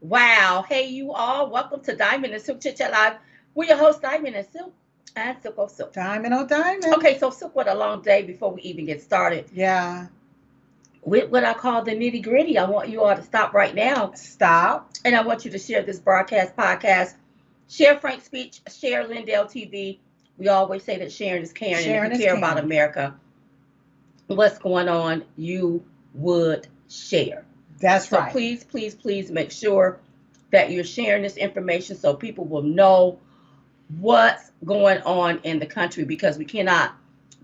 Wow. Hey, you all. Welcome to Diamond and Silk Chit Chat Live. We're your host, Diamond and Silk and Silk oh Silk. Diamond on diamond. Okay, so Silk, what a long day before we even get started. Yeah. With what I call the nitty gritty, I want you all to stop right now Stop. and I want you to share this broadcast podcast. Share Frank's speech, share Lindell TV. We always say that sharing is caring. Sharing and if you care about. America, what's going on, you would share. That's So right. So please, please, please make sure that you're sharing this information so people will know what's going on in the country because we cannot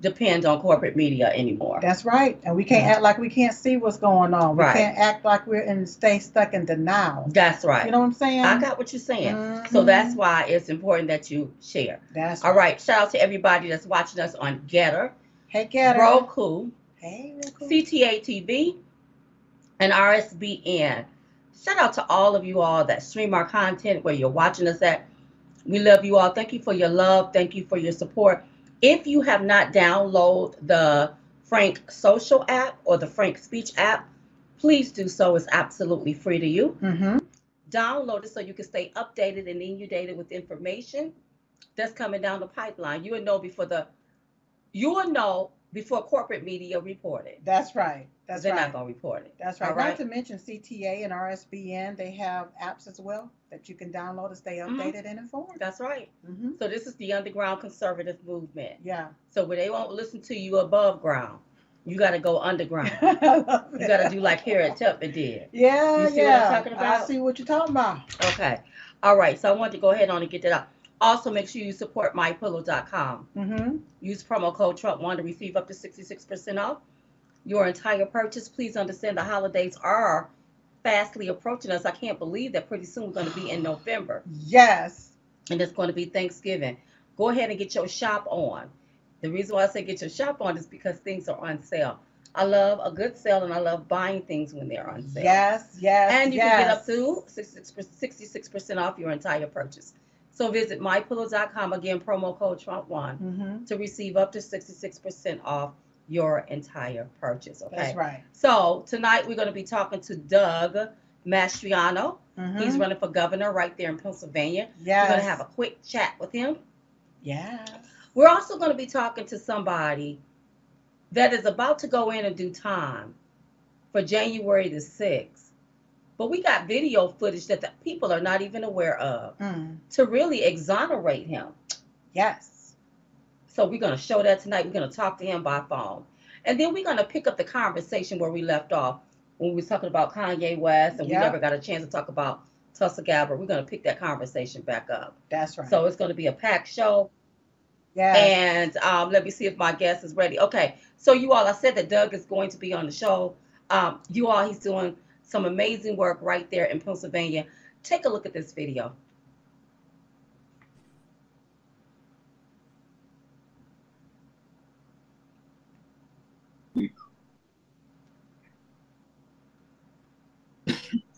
depend on corporate media anymore. That's right. And we can't act like we can't see what's going on. We Right. can't act like we're in stay stuck in denial. That's right. You know what I'm saying? I got what you're saying. So Mhm. that's why it's important that you share. That's All right. Shout out to everybody that's watching us on Gettr, Hey, Gettr. it. Roku, Hey, Roku. CTA TV, and RSBN. Shout out to all of you all that stream our content where you're watching us at. We love you all. Thank you for your love. Thank you for your support. If you have not downloaded the Frank Social app or the Frank Speech app, please do so. It's absolutely free to you. Mm-hmm. Download it so you can stay updated and inundated with information that's coming down the pipeline. You will know before the you will know before corporate media report it. That's right. That's They're right. not gonna report it. That's right. All Not right. to mention CTA and RSBN, they have apps as well that you can download to stay Mhm. updated and informed. That's right. Mm-hmm. So this is the underground conservative movement. Yeah. So where they won't listen to you above ground, you got to go underground. You got to do like Harriet Tubman did. Yeah, You see what I'm yeah. talking I see what you're talking about. Okay. All right. So I wanted to go ahead on and get that out. Also, make sure you support mypillow.com. Mm-hmm. Use promo code Trump1 to receive up to 66% off your entire purchase. Please understand the holidays are fastly approaching us. I can't believe that pretty soon we're going to be in November. Yes. and it's going to be Thanksgiving. Go ahead and get your shop on. The reason why I say get your shop on is because things are on sale. I love a good sale and I love buying things when they're on sale. Yes, yes, And you yes. can get up to 66% 66% off your entire purchase. So visit mypillow.com again, promo code Trump1 Mm-hmm. to receive up to 66% off your entire purchase. Okay. That's right. So tonight we're going to be talking to Doug Mastriano. Mm-hmm. He's running for governor right there in Pennsylvania. yes. We're going to have a quick chat with him. Yes. We're also going to be talking to somebody that is about to go in and do time for January the 6th. But we got video footage that the people are not even aware of Mm. to really exonerate him. Yes. So we're going to show that tonight. We're going to talk to him by phone. And then we're going to pick up the conversation where we left off when we was talking about Kanye West and Yeah. we never got a chance to talk about Tulsi Gabbard. We're going to pick that conversation back up. That's right. So it's going to be a packed show. Yeah. And um, let me see if my guest is ready. Okay, so you all, I said that Doug is going to be on the show. Um, you all, he's doing some amazing work right there in Pennsylvania. Take a look at this video.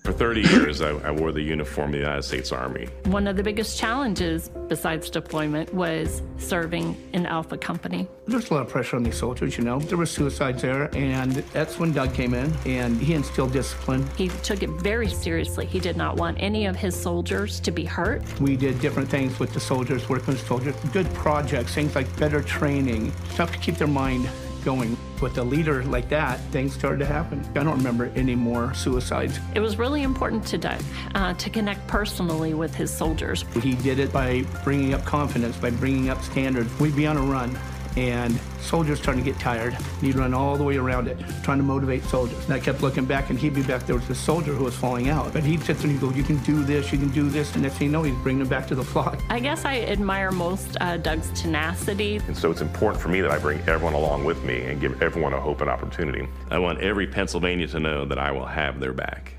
For 30 years, I, I wore the uniform of the United States Army. One of the biggest challenges besides deployment was serving in Alpha Company. There's a lot of pressure on these soldiers, you know. There were suicides there, and that's when Doug came in, and he instilled discipline. He took it very seriously. He did not want any of his soldiers to be hurt. We did different things with the soldiers, working with soldiers, good projects, things like better training, stuff to keep their mind going. With a leader like that, things started to happen. I don't remember any more suicides. It was really important to Doug uh, to connect personally with his soldiers. He did it by bringing up confidence, by bringing up standards. We'd be on a run, and soldiers starting to get tired. He'd run all the way around it, trying to motivate soldiers. And I kept looking back, and he'd be back. There was this soldier who was falling out. But he'd sit there and he'd go, You can do this, you can do this. And next thing you know, he's bringing them back to the flock. I guess I admire most uh, Doug's tenacity. And so it's important for me that I bring everyone along with me and give everyone a hope and opportunity. I want every Pennsylvania to know that I will have their back.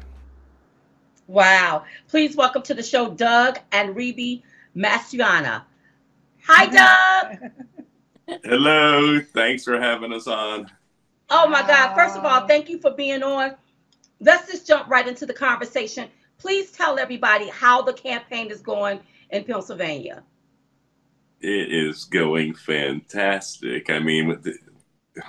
Wow. Please welcome to the show Doug and Rebbie Mastriano. Hi, Doug. Hello, thanks for having us on. Oh my God. First of all, thank you for being on. Let's just jump right into the conversation. Please tell everybody how the campaign is going in Pennsylvania. It is going fantastic. I mean,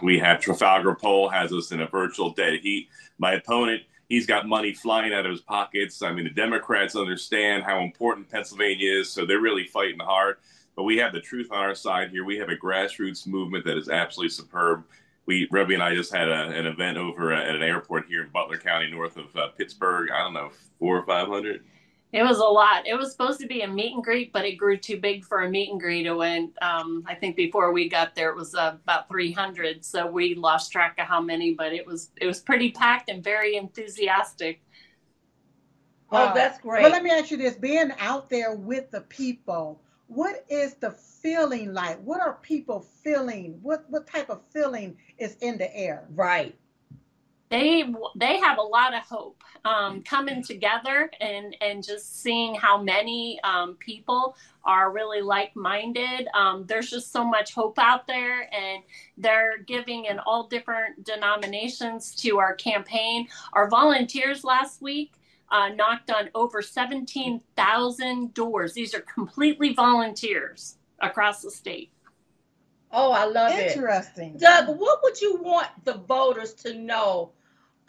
we have Trafalgar Poll has us in a virtual dead heat. My opponent he's got money flying out of his pockets. I mean, the Democrats understand how important Pennsylvania is, so they're really fighting hard. But we have the truth on our side here. We have a grassroots movement that is absolutely superb. We, Rebbie and I just had a, an event over at an airport here in Butler County, north of uh, Pittsburgh. I don't know, four or five hundred. It was a lot. It was supposed to be a meet and greet, but it grew too big for a meet and greet. It went, um, I think before we got there, it was uh, about 300. So we lost track of how many, but it was it was pretty packed and very enthusiastic. Oh, that's great. But let me ask you this: being out there with the people, what is the feeling like? What are people feeling? What what type of feeling is in the air? Right. They they have a lot of hope um, coming together and and just seeing how many um, people are really like minded. Um, there's just so much hope out there, and they're giving in all different denominations to our campaign. Our volunteers last week uh, knocked on over 17,000 doors. These are completely volunteers across the state. Oh, I love it. Interesting. Doug, what would you want the voters to know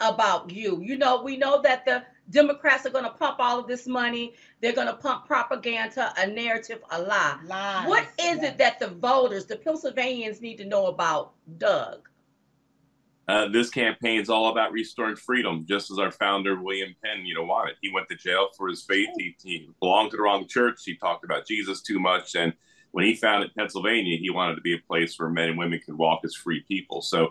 about you? You know, we know that the Democrats are going to pump all of this money. They're going to pump propaganda, a narrative, a lie. Lies. What is yes. it that the voters, the Pennsylvanians, need to know about Doug? Uh, this campaign is all about restoring freedom, just as our founder William Penn, you know, wanted. He went to jail for his faith. He, he belonged to the wrong church. He talked about Jesus too much, and when he founded Pennsylvania, he wanted to be a place where men and women could walk as free people. So,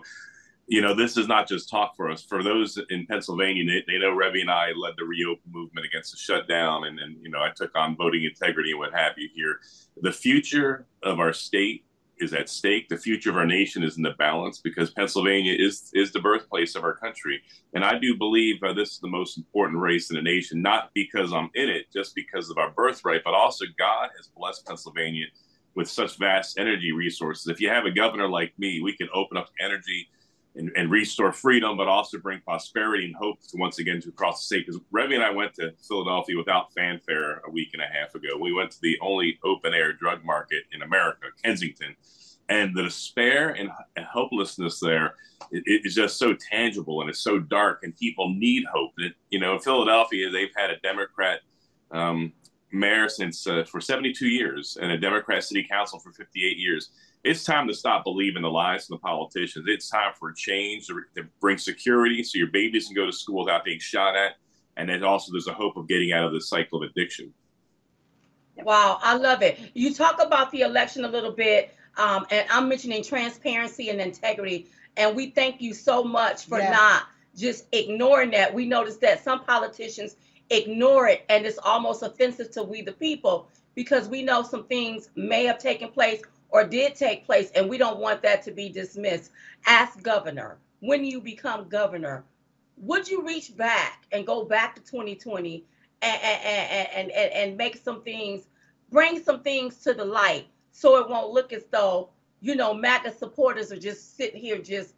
you know, this is not just talk for us. For those in Pennsylvania, they, they know Rebbie and I led the reopen movement against the shutdown, and, and you know, I took on voting integrity and what have you here. The future of our state is at stake. The future of our nation is in the balance because Pennsylvania is is the birthplace of our country, and I do believe uh, this is the most important race in the nation. Not because I'm in it, just because of our birthright, but also God has blessed Pennsylvania with such vast energy resources. If you have a governor like me, we can open up energy and, and restore freedom, but also bring prosperity and hope to once again to across the state. Because Rebbie and I went to Philadelphia without fanfare a week and a half ago. We went to the only open air drug market in America, Kensington, and the despair and, hopelessness there it, it's just so tangible and it's so dark, and people need hope. And, you know, in Philadelphia, they've had a Democrat. Um, mayor since uh, for 72 years and a Democrat city council for 58 years. It's time to stop believing the lies of the politicians. It's time for a change to, to bring security so your babies can go to school without being shot at. And then also there's a hope of getting out of the cycle of addiction. Wow, I love it. You talk about the election a little bit, um, and I'm mentioning transparency and integrity. And we thank you so much for Yes. not just ignoring that. We noticed that some politicians ignore it, and it's almost offensive to we the people because we know some things may have taken place or did take place, and we don't want that to be dismissed. Ask governor when you become governor, would you reach back and go back to 2020 and and, and, and, and make some things, bring some things to the light so it won't look as though, you know, MAGA supporters are just sitting here just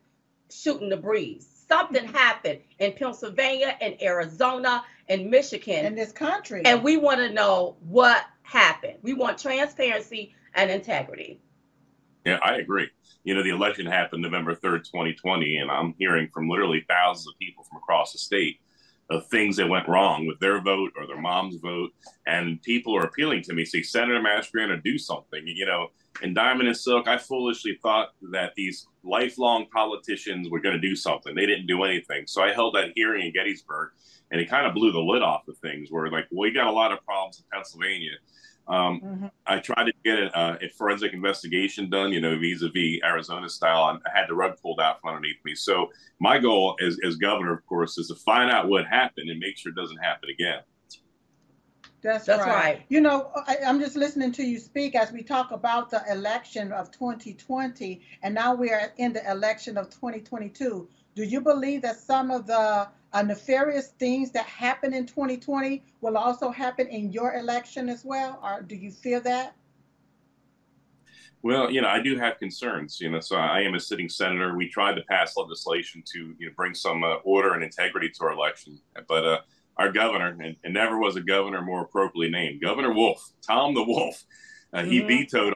shooting the breeze. Something happened in Pennsylvania and Arizona and Michigan. in this country. and we want to know what happened. We want transparency and integrity. Yeah, I agree. You know, the election happened November 3rd, 2020, and I'm hearing from literally thousands of people from across the state of things that went wrong with their vote or their mom's vote. And people are appealing to me, say, Senator Mastriano, do something. You know, in Diamond and Silk, I foolishly thought that these lifelong politicians were going to do something. They didn't do anything. So I held that hearing in Gettysburg, and it kind of blew the lid off of things. Where like, well, we got a lot of problems in Pennsylvania. Um, Mhm. I tried to get a, uh, a forensic investigation done, you know, vis-a-vis Arizona style, and I had the rug pulled out from underneath me. So my goal as, as governor, of course, is to find out what happened and make sure it doesn't happen again. That's, That's right. right. You know, I, I'm just listening to you speak as we talk about the election of 2020, and now we are in the election of 2022. Do you believe that some of the uh, nefarious things that happened in 2020 will also happen in your election as well, or do you feel that? Well, you know, I do have concerns. You know, so I am a sitting senator. We tried to pass legislation to you know bring some uh, order and integrity to our election, but uh, our governor, and, and never was a governor more appropriately named, Governor Wolf, Tom the Wolf, uh, he Mhm. vetoed.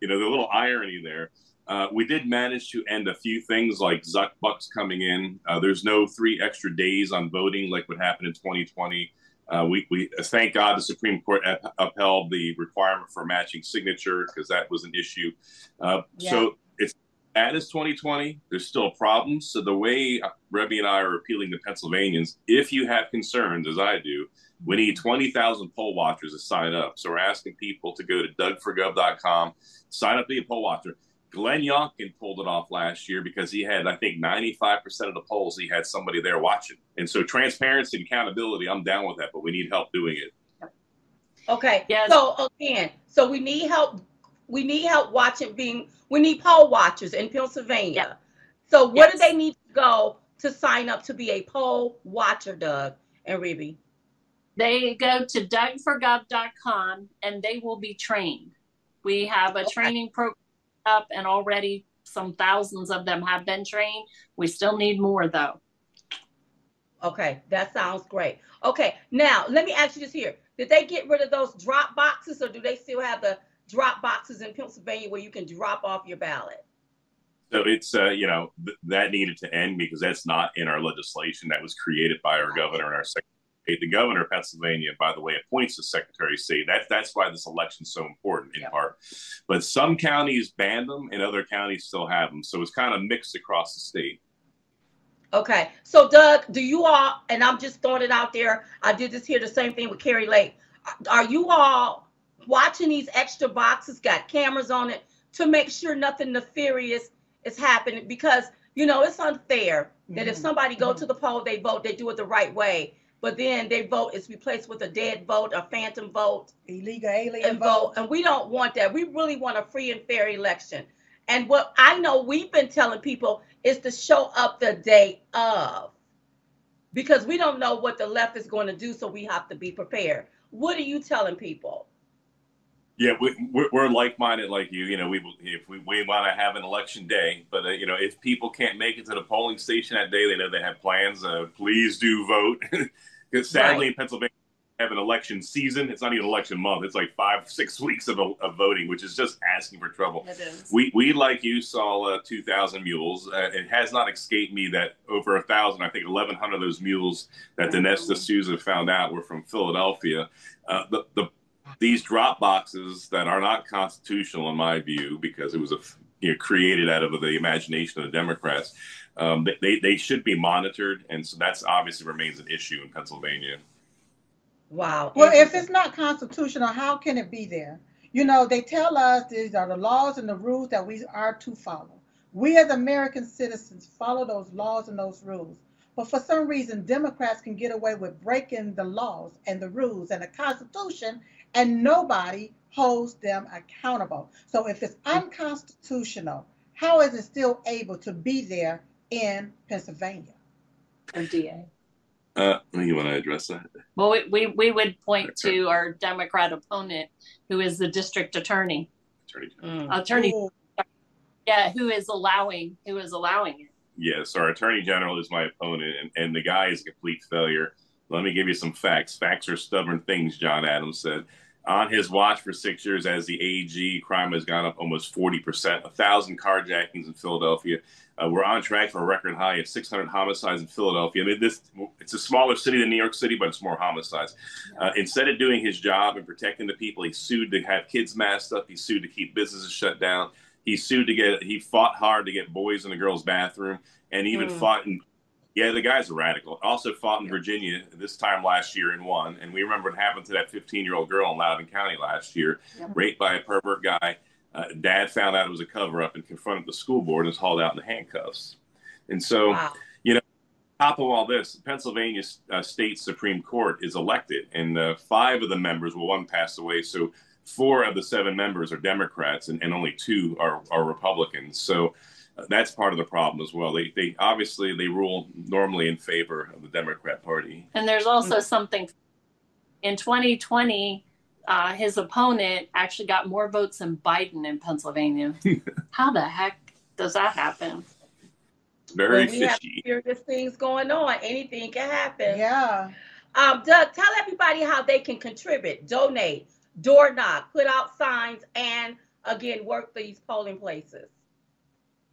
You know, the little irony there. Uh, we did manage to end a few things like Zuck Bucks coming in. Uh, there's no three extra days on voting like what happened in 2020. Uh, we, we thank God the Supreme Court upheld the requirement for matching signature because that was an issue. Uh, yeah. So it's bad as 2020. There's still problems. So the way Rebbie and I are appealing to Pennsylvanians, if you have concerns, as I do, we need 20,000 poll watchers to sign up. So we're asking people to go to dougforgov.com, sign up to be a poll watcher. Glenn Youngkin pulled it off last year because he had, I think, 95% of the polls, he had somebody there watching. And so transparency and accountability, I'm down with that, but we need help doing it. Okay. Yes. So again, so we need help. We need help watching being, we need poll watchers in Pennsylvania. Yep. So where yes. do they need to go to sign up to be a poll watcher, Doug and Ruby? They go to dougforgov.com and they will be trained. We have a okay. training program up and already some thousands of them have been trained. We still need more though. Okay, that sounds great. Okay, now let me ask you this here. Did they get rid of those drop boxes or do they still have the drop boxes in Pennsylvania where you can drop off your ballot? So it's, uh, you know, th- that needed to end because that's not in our legislation that was created by our governor and our secretary the governor of Pennsylvania, by the way, appoints the Secretary of State. That's that's why this election is so important in part. But some counties banned them, and other counties still have them. So it's kind of mixed across the state. Okay, so Doug, do you all? And I'm just throwing it out there. I did this here, the same thing with Kari Lake. Are you all watching these extra boxes? Got cameras on it to make sure nothing nefarious is happening because you know it's unfair mm-hmm. that if mm-hmm. somebody go mm-hmm. to the poll, they vote, they do it the right way but then they vote is replaced with a dead vote, a phantom vote, illegal alien vote. vote. And we don't want that. We really want a free and fair election. And what I know we've been telling people is to show up the day of because we don't know what the left is going to do, so we have to be prepared. What are you telling people? Yeah, we, we're like-minded like you. You know, we if we, we want to have an election day, but uh, you know, if people can't make it to the polling station that day, they know they have plans. Uh, please do vote, because sadly right. in Pennsylvania have an election season. It's not even election month. It's like five, six weeks of, of voting, which is just asking for trouble. It is. We, we like you, saw uh, 2,000 mules. Uh, it has not escaped me that over a thousand, I think 1,100 of those mules that Dinesh D'Souza found out were from Philadelphia. Uh, the, the these drop boxes that are not constitutional in my view because it was a you know, created out of the imagination of the Democrats. Um, they, they should be monitored, and so that's obviously remains an issue in Pennsylvania. Wow. Well, if it's not constitutional, how can it be there? You know, they tell us these are the laws and the rules that we are to follow. We as American citizens follow those laws and those rules. But for some reason, Democrats can get away with breaking the laws and the rules and the Constitution and nobody holds them accountable. So if it's unconstitutional, how is it still able to be there in Pennsylvania? DA. Uh, you want to address that? Well, we, we, we would point okay. to our Democrat opponent, who is the district attorney. Attorney. Mm. Attorney. Ooh. Yeah, who is allowing who is allowing it? Yes, our attorney general is my opponent, and, and the guy is a complete failure. Let me give you some facts. Facts are stubborn things, John Adams said. On his watch for six years as the AG, crime has gone up almost 40%, a thousand carjackings in Philadelphia. Uh, we're on track for a record high of 600 homicides in Philadelphia. I mean, this it's a smaller city than New York City, but it's more homicides. Uh, instead of doing his job and protecting the people, he sued to have kids masked up. He sued to keep businesses shut down. He sued to get. He fought hard to get boys in the girls' bathroom, and even mm. fought in yeah, the guy's a radical. Also fought in Virginia this time last year and won. And we remember what happened to that 15 year old girl in Loudoun County last year, yep. raped by a pervert guy. Uh, dad found out it was a cover up and confronted the school board and was hauled out in the handcuffs. And so, wow. you know, top of all this, Pennsylvania uh, State Supreme Court is elected, and uh, five of the members, well, one passed away. So four of the seven members are Democrats, and, and only two are, are Republicans. So, that's part of the problem as well. They, they obviously they rule normally in favor of the Democrat Party. And there's also something in 2020. Uh, his opponent actually got more votes than Biden in Pennsylvania. How the heck does that happen? Very well, we fishy. Have serious things going on. Anything can happen. Yeah. Um, Doug, tell everybody how they can contribute, donate, door knock, put out signs, and again work these polling places.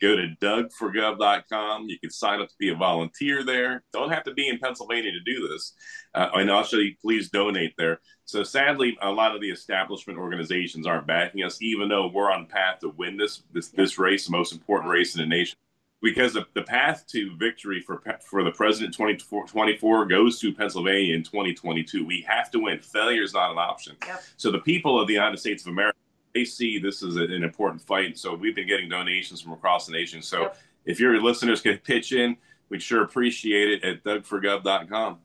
Go to dougforgov.com. You can sign up to be a volunteer there. Don't have to be in Pennsylvania to do this. Uh, and also, please donate there. So sadly, a lot of the establishment organizations aren't backing us, even though we're on path to win this this, this race, the most important race in the nation. Because the, the path to victory for for the president 2024 goes to Pennsylvania in 2022. We have to win. Failure is not an option. Yep. So the people of the United States of America they see this is an important fight. So we've been getting donations from across the nation. So yep. if your listeners can pitch in, we'd sure appreciate it at dougforgov.com.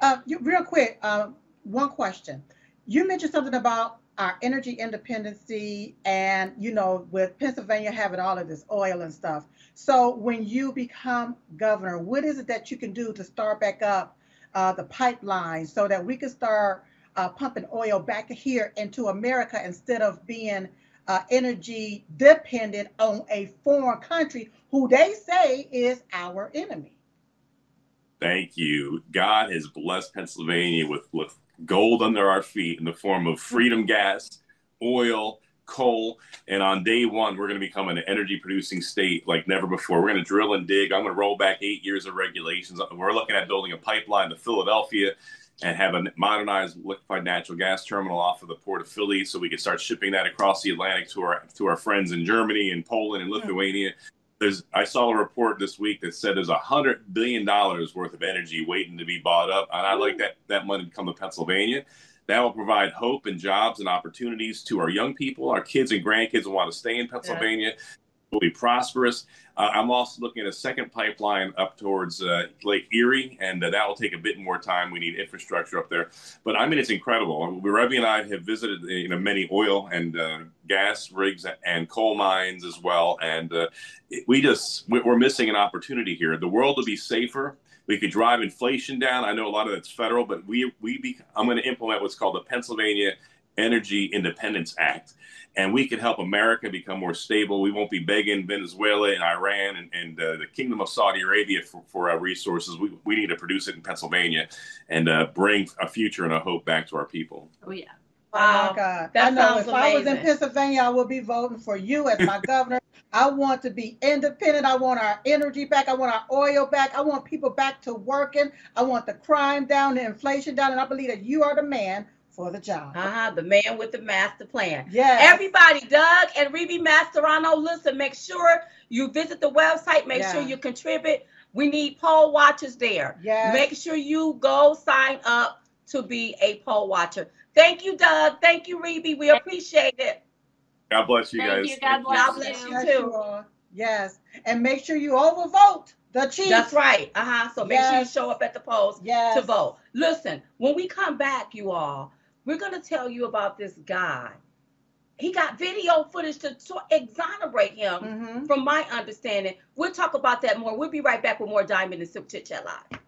Uh, real quick, uh, one question. You mentioned something about our energy independency and, you know, with Pennsylvania having all of this oil and stuff. So when you become governor, what is it that you can do to start back up uh, the pipeline so that we can start – uh, pumping oil back here into America instead of being uh, energy dependent on a foreign country who they say is our enemy. Thank you. God has blessed Pennsylvania with, with gold under our feet in the form of freedom gas, oil, coal. And on day one, we're going to become an energy producing state like never before. We're going to drill and dig. I'm going to roll back eight years of regulations. We're looking at building a pipeline to Philadelphia and have a modernized liquefied natural gas terminal off of the port of Philly, so we can start shipping that across the Atlantic to our to our friends in Germany and Poland and Lithuania. There's I saw a report this week that said there's a hundred billion dollars worth of energy waiting to be bought up, and I like that that money to come to Pennsylvania. That will provide hope and jobs and opportunities to our young people. Our kids and grandkids will want to stay in Pennsylvania. Yeah will be prosperous. Uh, I'm also looking at a second pipeline up towards uh, Lake Erie, and uh, that will take a bit more time. We need infrastructure up there, but I mean it's incredible. Rebbie and I have visited you know many oil and uh, gas rigs and coal mines as well, and uh, we just we're missing an opportunity here. The world will be safer. We could drive inflation down. I know a lot of that's federal, but we we be, I'm going to implement what's called the Pennsylvania Energy Independence Act and we can help America become more stable. We won't be begging Venezuela and Iran and, and uh, the Kingdom of Saudi Arabia for, for our resources. We, we need to produce it in Pennsylvania and uh, bring a future and a hope back to our people. Oh, yeah. Wow. Oh my God. That I know if amazing. I was in Pennsylvania, I would be voting for you as my governor. I want to be independent. I want our energy back. I want our oil back. I want people back to working. I want the crime down, the inflation down. And I believe that you are the man for the job. Uh-huh. The man with the master plan. Yeah. Everybody, Doug and Rebbie Mastriano, listen, make sure you visit the website. Make yeah. sure you contribute. We need poll watchers there. Yeah. Make sure you go sign up to be a poll watcher. Thank you, Doug. Thank you, Rebbie. We appreciate it. God bless you Thank guys. You. God bless, God bless you, you too. yes. And make sure you overvote the chief. That's right. Uh-huh. So make yes. sure you show up at the polls yes. to vote. Listen, when we come back, you all, we're going to tell you about this guy. He got video footage to, exonerate him, mm-hmm. from my understanding. We'll talk about that more. We'll be right back with more Diamond and Silk Chit Chat Live.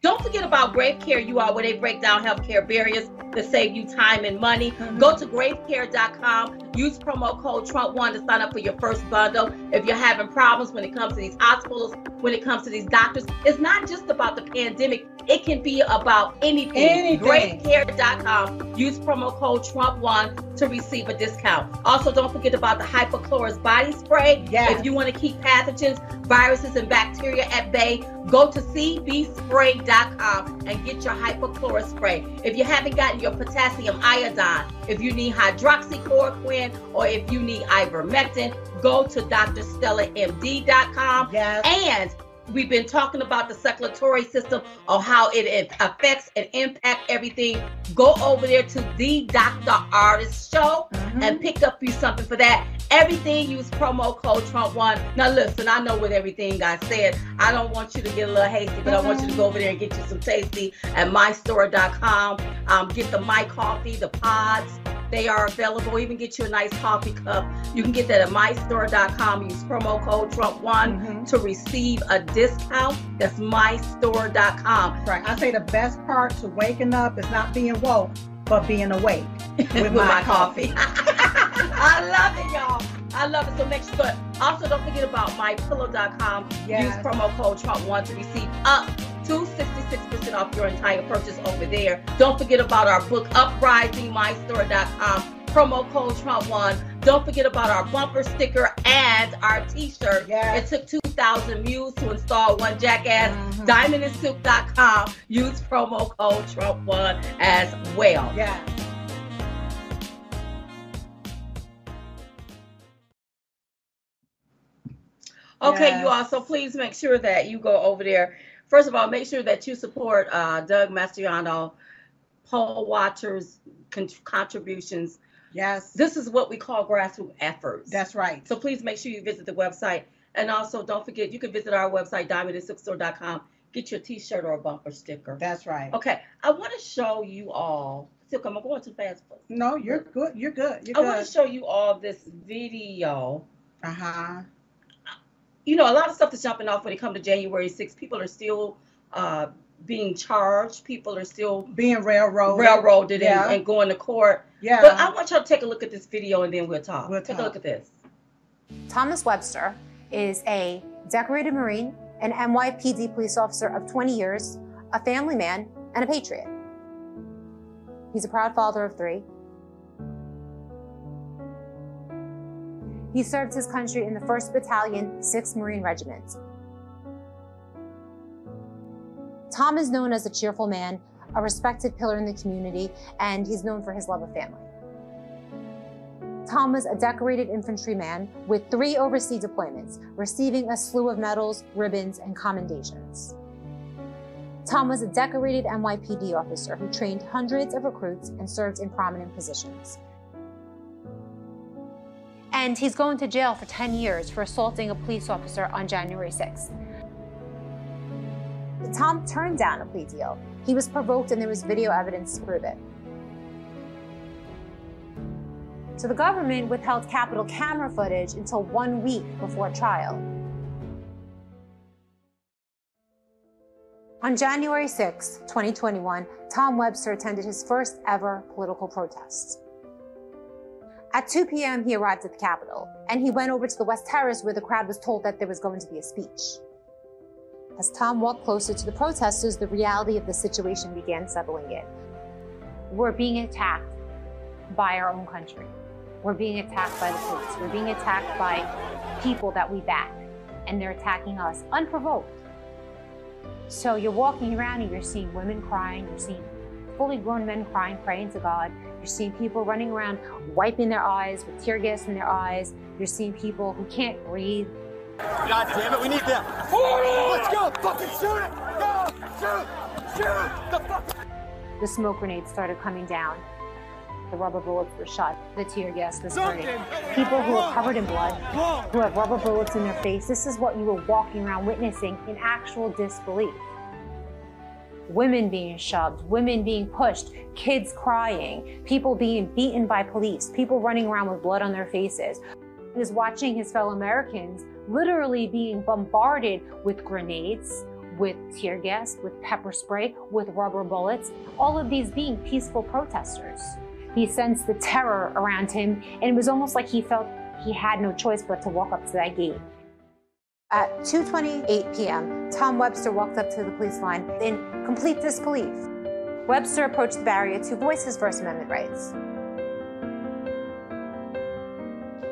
Don't forget about Grave Care You Are, where they break down healthcare barriers to save you time and money. Mm-hmm. Go to gravecare.com. Use promo code Trump1 to sign up for your first bundle. If you're having problems when it comes to these hospitals, when it comes to these doctors, it's not just about the pandemic. It can be about anything. anything. Gravecare.com. Use promo code Trump1 to receive a discount. Also, don't forget about the Hypochlorous body spray. Yes. If you want to keep pathogens, viruses, and bacteria at bay, go to cbspray.com and get your hypochlorous spray. If you haven't gotten your potassium iodine, if you need hydroxychloroquine, or if you need ivermectin, go to drstellamd.com. Yes. And we've been talking about the circulatory system or how it affects and impact everything go over there to the dr Ardis show mm-hmm. and pick up you something for that everything use promo code trump one now listen i know what everything i said i don't want you to get a little hasty but mm-hmm. i want you to go over there and get you some tasty at mystore.com um, get the my coffee the pods they are available. Even get you a nice coffee cup. You can get that at mystore.com. Use promo code Trump1 mm-hmm. to receive a discount. That's mystore.com. Right. I say the best part to waking up is not being woke, but being awake with, with my, my, coffee. I love it, y'all. I love it. So make sure. Also, don't forget about mypillow.com. Yes. Use promo code Trump1 to receive up to 66% off your entire purchase over there. Don't forget about our book, Uprising, mystore.com. Promo code Trump1. Don't forget about our bumper sticker and our t-shirt. Yes. It took 2,000 views to install one jackass. Mhm. DiamondandSoup.com. Use promo code Trump1 as well. Yeah. Okay, Yes. you also please make sure that you go over there. First of all, make sure that you support uh, Doug Mastriano, Paul watchers, con- contributions. Yes. This is what we call grassroots efforts. That's right. So please make sure you visit the website. And also, don't forget, you can visit our website, diamondandsilkstore.com. Get your t-shirt or a bumper sticker. That's right. Okay, I want to show you all. Silk, I'm going too fast. No, you're good. You're good. You're I want to show you all this video. Uh huh. You know, a lot of stuff is jumping off when it comes to January 6th. People are still uh, being charged. People are still Being railroaded. railroaded Yeah. and, and going to court. Yeah. But I want y'all to take a look at this video and then we'll talk. We'll take talk. a look at this. Thomas Webster is a decorated Marine, an NYPD police officer of 20 years, a family man, and a patriot. He's a proud father of three. He served his country in the 1st Battalion, 6th Marine Regiment. Tom is known as a cheerful man, a respected pillar in the community, and he's known for his love of family. Tom was a decorated infantryman with three overseas deployments, receiving a slew of medals, ribbons, and commendations. Tom was a decorated NYPD officer who trained hundreds of recruits and served in prominent positions. And he's going to jail for 10 years for assaulting a police officer on January 6th. Tom turned down a plea deal. He was provoked and there was video evidence to prove it. So the government withheld Capitol camera footage until one week before trial. On January 6, 2021, Tom Webster attended his first ever political protest. At 2 p.m., he arrived at the Capitol, and he went over to the West Terrace where the crowd was told that there was going to be a speech. As Tom walked closer to the protesters, the reality of the situation began settling in. We're being attacked by our own country. We're being attacked by the police. We're being attacked by people that we back, and they're attacking us unprovoked. So you're walking around and you're seeing women crying, you're seeing fully grown men crying, praying to God. You're seeing people running around wiping their eyes with tear gas in their eyes. You're seeing people who can't breathe. God damn it, we need them. Let's go, fucking shoot it. Go, shoot, shoot the fuck. The smoke grenades started coming down. The rubber bullets were shot. The tear gas was sprayed. People who are covered in blood, who have rubber bullets in their face. This is what you were walking around witnessing in actual disbelief. Women being shoved, women being pushed, kids crying, people being beaten by police, people running around with blood on their faces. He was watching his fellow Americans literally being bombarded with grenades, with tear gas, with pepper spray, with rubber bullets, all of these being peaceful protesters. He sensed the terror around him, and it was almost like he felt he had no choice but to walk up to that gate. At 2:28 p.m., Tom Webster walked up to the police line in complete disbelief. Webster approached the barrier to voice his First Amendment rights.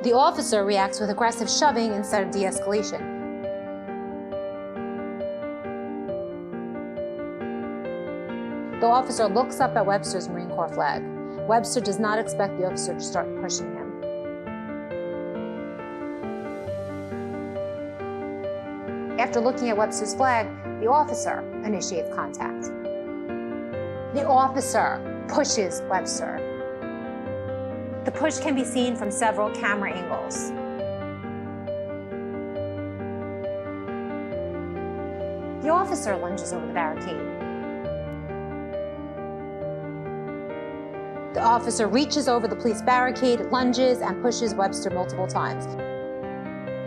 The officer reacts with aggressive shoving instead of de-escalation. The officer looks up at Webster's Marine Corps flag. Webster does not expect the officer to start pushing After looking at Webster's flag, the officer initiates contact. The officer pushes Webster. The push can be seen from several camera angles. The officer lunges over the barricade. The officer reaches over the police barricade, lunges, and pushes Webster multiple times.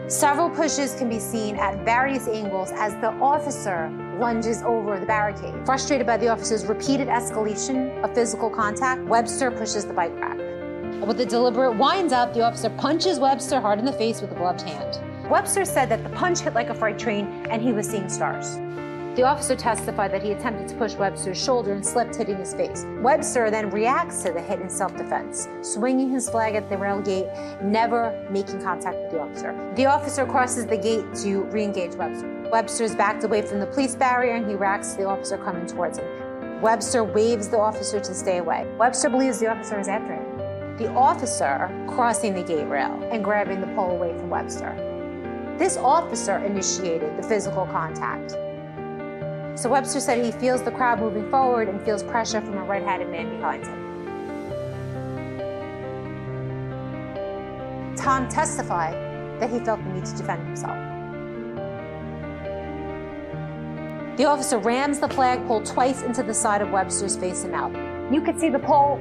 Several pushes can be seen at various angles as the officer lunges over the barricade. Frustrated by the officer's repeated escalation of physical contact, Webster pushes the bike rack. With a deliberate wind up, the officer punches Webster hard in the face with a gloved hand. Webster said that the punch hit like a freight train and he was seeing stars. The officer testified that he attempted to push Webster's shoulder and slipped, hitting his face. Webster then reacts to the hit in self defense, swinging his flag at the rail gate, never making contact with the officer. The officer crosses the gate to re engage Webster. Webster's backed away from the police barrier and he reacts to the officer coming towards him. Webster waves the officer to stay away. Webster believes the officer is after him. The officer crossing the gate rail and grabbing the pole away from Webster. This officer initiated the physical contact. So Webster said he feels the crowd moving forward and feels pressure from a red hatted man behind him. Tom testified that he felt the need to defend himself. The officer rams the flagpole twice into the side of Webster's face and mouth. You could see the pole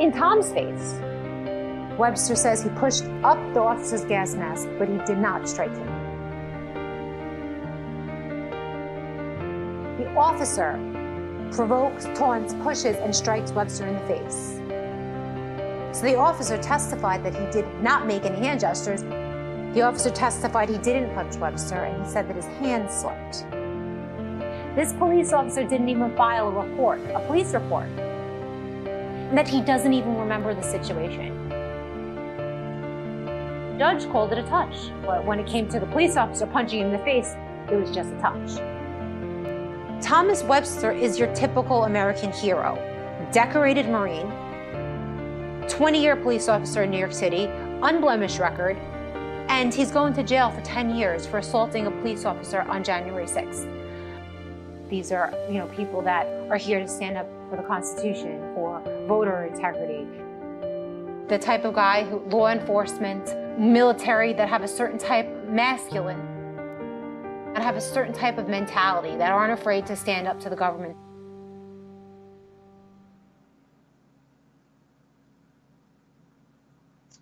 in Tom's face. Webster says he pushed up the officer's gas mask, but he did not strike him. Officer provokes, taunts, pushes, and strikes Webster in the face. So the officer testified that he did not make any hand gestures. The officer testified he didn't punch Webster, and he said that his hand slipped. This police officer didn't even file a report, a police report, and that he doesn't even remember the situation. The judge called it a touch, but when it came to the police officer punching him in the face, it was just a touch. Thomas Webster is your typical American hero, decorated Marine, 20 year police officer in New York City, unblemished record, and he's going to jail for 10 years for assaulting a police officer on January 6th. These are, you know, people that are here to stand up for the Constitution, for voter integrity. The type of guy who law enforcement, military that have a certain type masculine that have a certain type of mentality that aren't afraid to stand up to the government.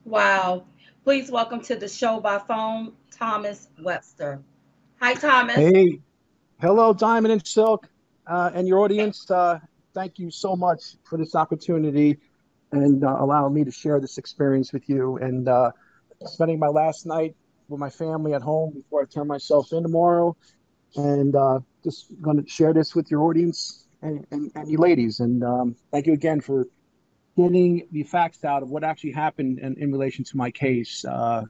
Wow. Please welcome to the show by phone, Thomas Webster. Hi, Thomas. Hey, hello, Diamond and Silk, uh, and your audience. Uh, thank you so much for this opportunity and uh, allowing me to share this experience with you. And uh, spending my last night with my family at home before I turn myself in tomorrow, and uh, just going to share this with your audience and, and, and you ladies. And um, thank you again for getting the facts out of what actually happened in, in relation to my case. Uh,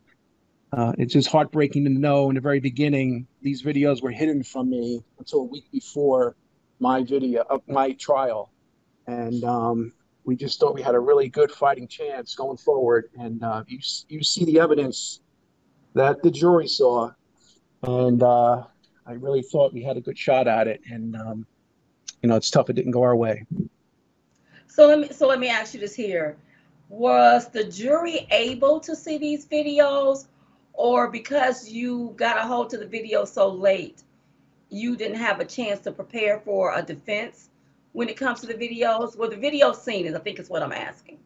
uh, it's just heartbreaking to know in the very beginning these videos were hidden from me until a week before my video of my trial, and um, we just thought we had a really good fighting chance going forward. And uh, you you see the evidence that the jury saw, and uh, I really thought we had a good shot at it. And um, you know, it's tough; it didn't go our way. So let me so let me ask you this here. Was the jury able to see these videos or because you got a hold to the video so late, you didn't have a chance to prepare for a defense when it comes to the videos? Were the videos seen? Is I think is what I'm asking.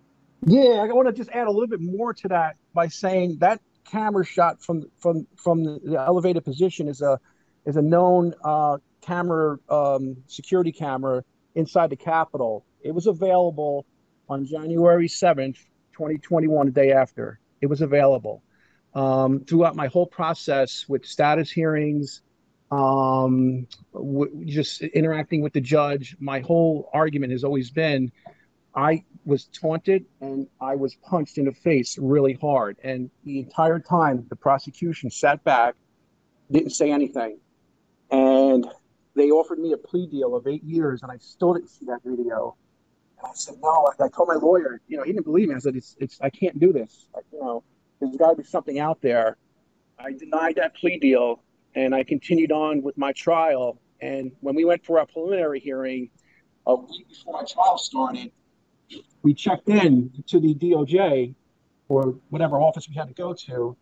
Yeah, I want to just add a little bit more to that by saying that camera shot from from from the elevated position is a is a known uh, camera um, security camera inside the Capitol. It was available on January 7th, 2021, the day after. It was available. Um, throughout my whole process with status hearings, um, w- just interacting with the judge, my whole argument has always been I was taunted and I was punched in the face really hard. And the entire time, the prosecution sat back, didn't say anything. And they offered me a plea deal of eight years, and I still didn't see that video. And I said, no. I, I told my lawyer, you know, he didn't believe me. I said, it's, it's, I can't do this. Like, you know, there's got to be something out there. I denied that plea deal, and I continued on with my trial. And when we went for our preliminary hearing, a week before my trial started, we checked in to the DOJ or whatever office we had to go to,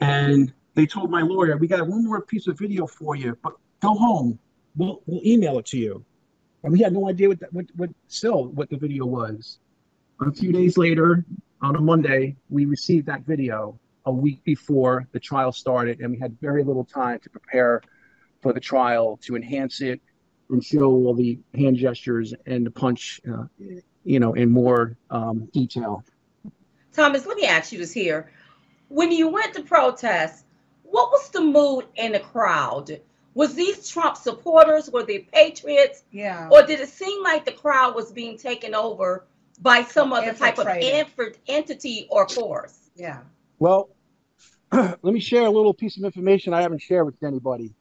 and they told my lawyer, "We got one more piece of video for you, but go home. We'll we'll email it to you." And we had no idea what that what, what still what the video was. A few days later, on a Monday, we received that video a week before the trial started, and we had very little time to prepare for the trial to enhance it and show all the hand gestures and the punch, uh, you know, in more um, detail. Thomas, let me ask you this here. When you went to protest, what was the mood in the crowd? was these Trump supporters? Were they patriots? Yeah. Or did it seem like the crowd was being taken over by some other type of Infiltrated. entity or force? Yeah. Well, let me share a little piece of information I haven't shared with anybody.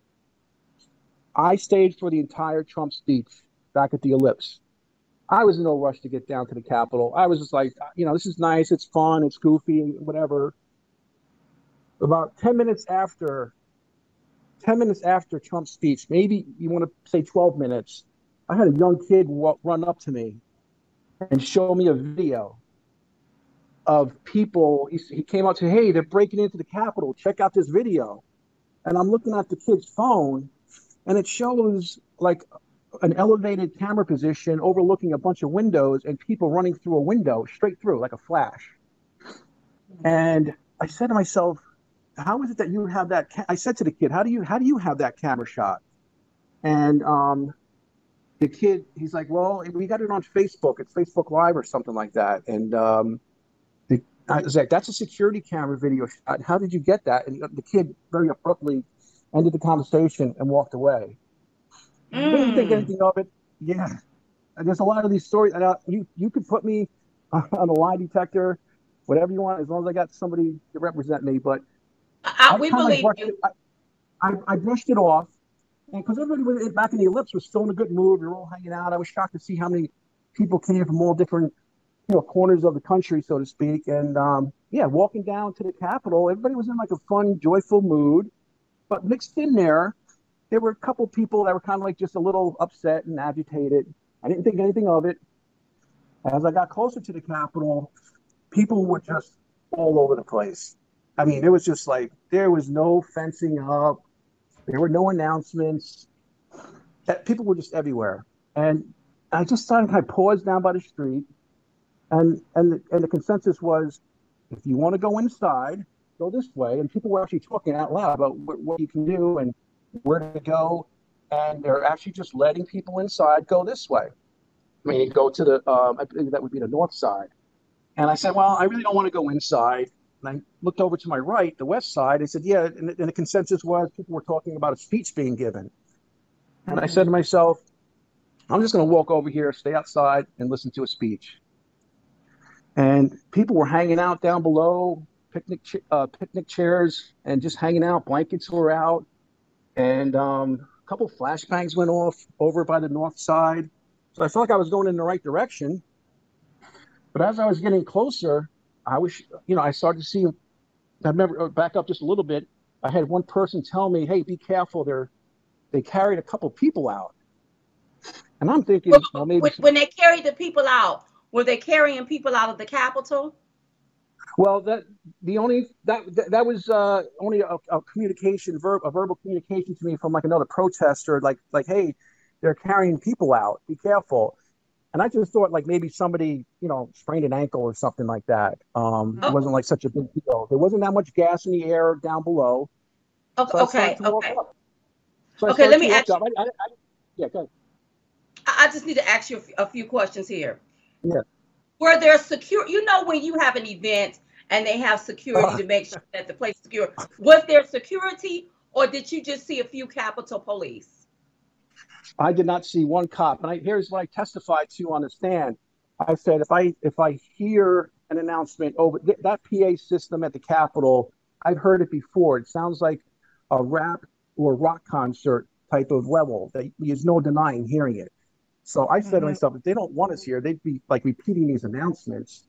I stayed for the entire Trump speech back at the Ellipse. I was in no rush to get down to the Capitol. I was just like, you know, this is nice, it's fun, it's goofy, and whatever. About 10 minutes after, 10 minutes after Trump's speech, maybe you want to say 12 minutes, I had a young kid run up to me and show me a video of people. He, he came out to, hey, they're breaking into the Capitol. Check out this video. And I'm looking at the kid's phone, and it shows like an elevated camera position overlooking a bunch of windows and people running through a window straight through like a flash. And I said to myself, how is it that you have that? I said to the kid, how do you how do you have that camera shot? And um, the kid, he's like, well, we got it on Facebook. It's Facebook Live or something like that. And um, I was like, that's a security camera video shot. How did you get that? And the kid very abruptly ended the conversation and walked away. I didn't think Mm. anything of it. Yeah. And there's a lot of these stories. And, uh, you you could put me on a lie detector, whatever you want, as long as I got somebody to represent me. But I, we believe brushed you. It, I, I, I brushed it off, and because everybody was, back in the ellipse was still in a good mood. We were all hanging out. I was shocked to see how many people came from all different, you know, corners of the country, so to speak. And um, yeah, walking down to the Capitol, everybody was in like a fun, joyful mood. But mixed in there, there were a couple people that were kind of like just a little upset and agitated. I didn't think anything of it. As I got closer to the Capitol, people were just all over the place. I mean, it was just like there was no fencing up, there were no announcements. Eh, people were just everywhere, and I just started. I paused down by the street, and and the, and the consensus was, if you want to go inside, go this way. And people were actually talking out loud about what, what you can do and where to go, and they're actually just letting people inside go this way. I mean, go to the um, I believe that would be the north side. And I said, well, I really don't want to go inside. And I looked over to my right, the west side. I said, yeah. And, and the consensus was people were talking about a speech being given. And I said to myself, I'm just going to walk over here, stay outside, and listen to a speech. And people were hanging out down below, picnic uh, picnic chairs, and just hanging out. Blankets were out, and um, a couple flashbangs went off over by the north side. So I felt like I was going in the right direction. But as I was getting closer, I was, you know, I started to see. I remember uh, back up just a little bit. I had one person tell me, "Hey, be careful! They're they carried a couple people out." And I'm thinking, Well, well, maybe when, when they carried the people out, were they carrying people out of the Capitol? Well, that the only that that, that was uh, only a, a communication, verb, a verbal communication to me from like another protester, like like, hey, they're carrying people out. Be careful. And I just thought like maybe somebody, you know, sprained an ankle or something like that. Um, Oh. It wasn't like such a big deal. There wasn't that much gas in the air down below. Okay, So okay, started to walk okay. So Okay, let me ask you- I, I, I, yeah, go ahead. I I just need to ask you a few questions here. Yeah. Were there secure? You know, when you have an event and they have security Uh. to make sure that the place is secure, was there security, or did you just see a few Capitol Police? I did not see one cop. And I, here's what I testified to on the stand. I said, if I if I hear an announcement over th- that PA system at the Capitol, I've heard it before. It sounds like a rap or rock concert type of level. That there's no denying hearing it. So I said to Mhm. myself, if they don't want us here, they'd be like repeating these announcements.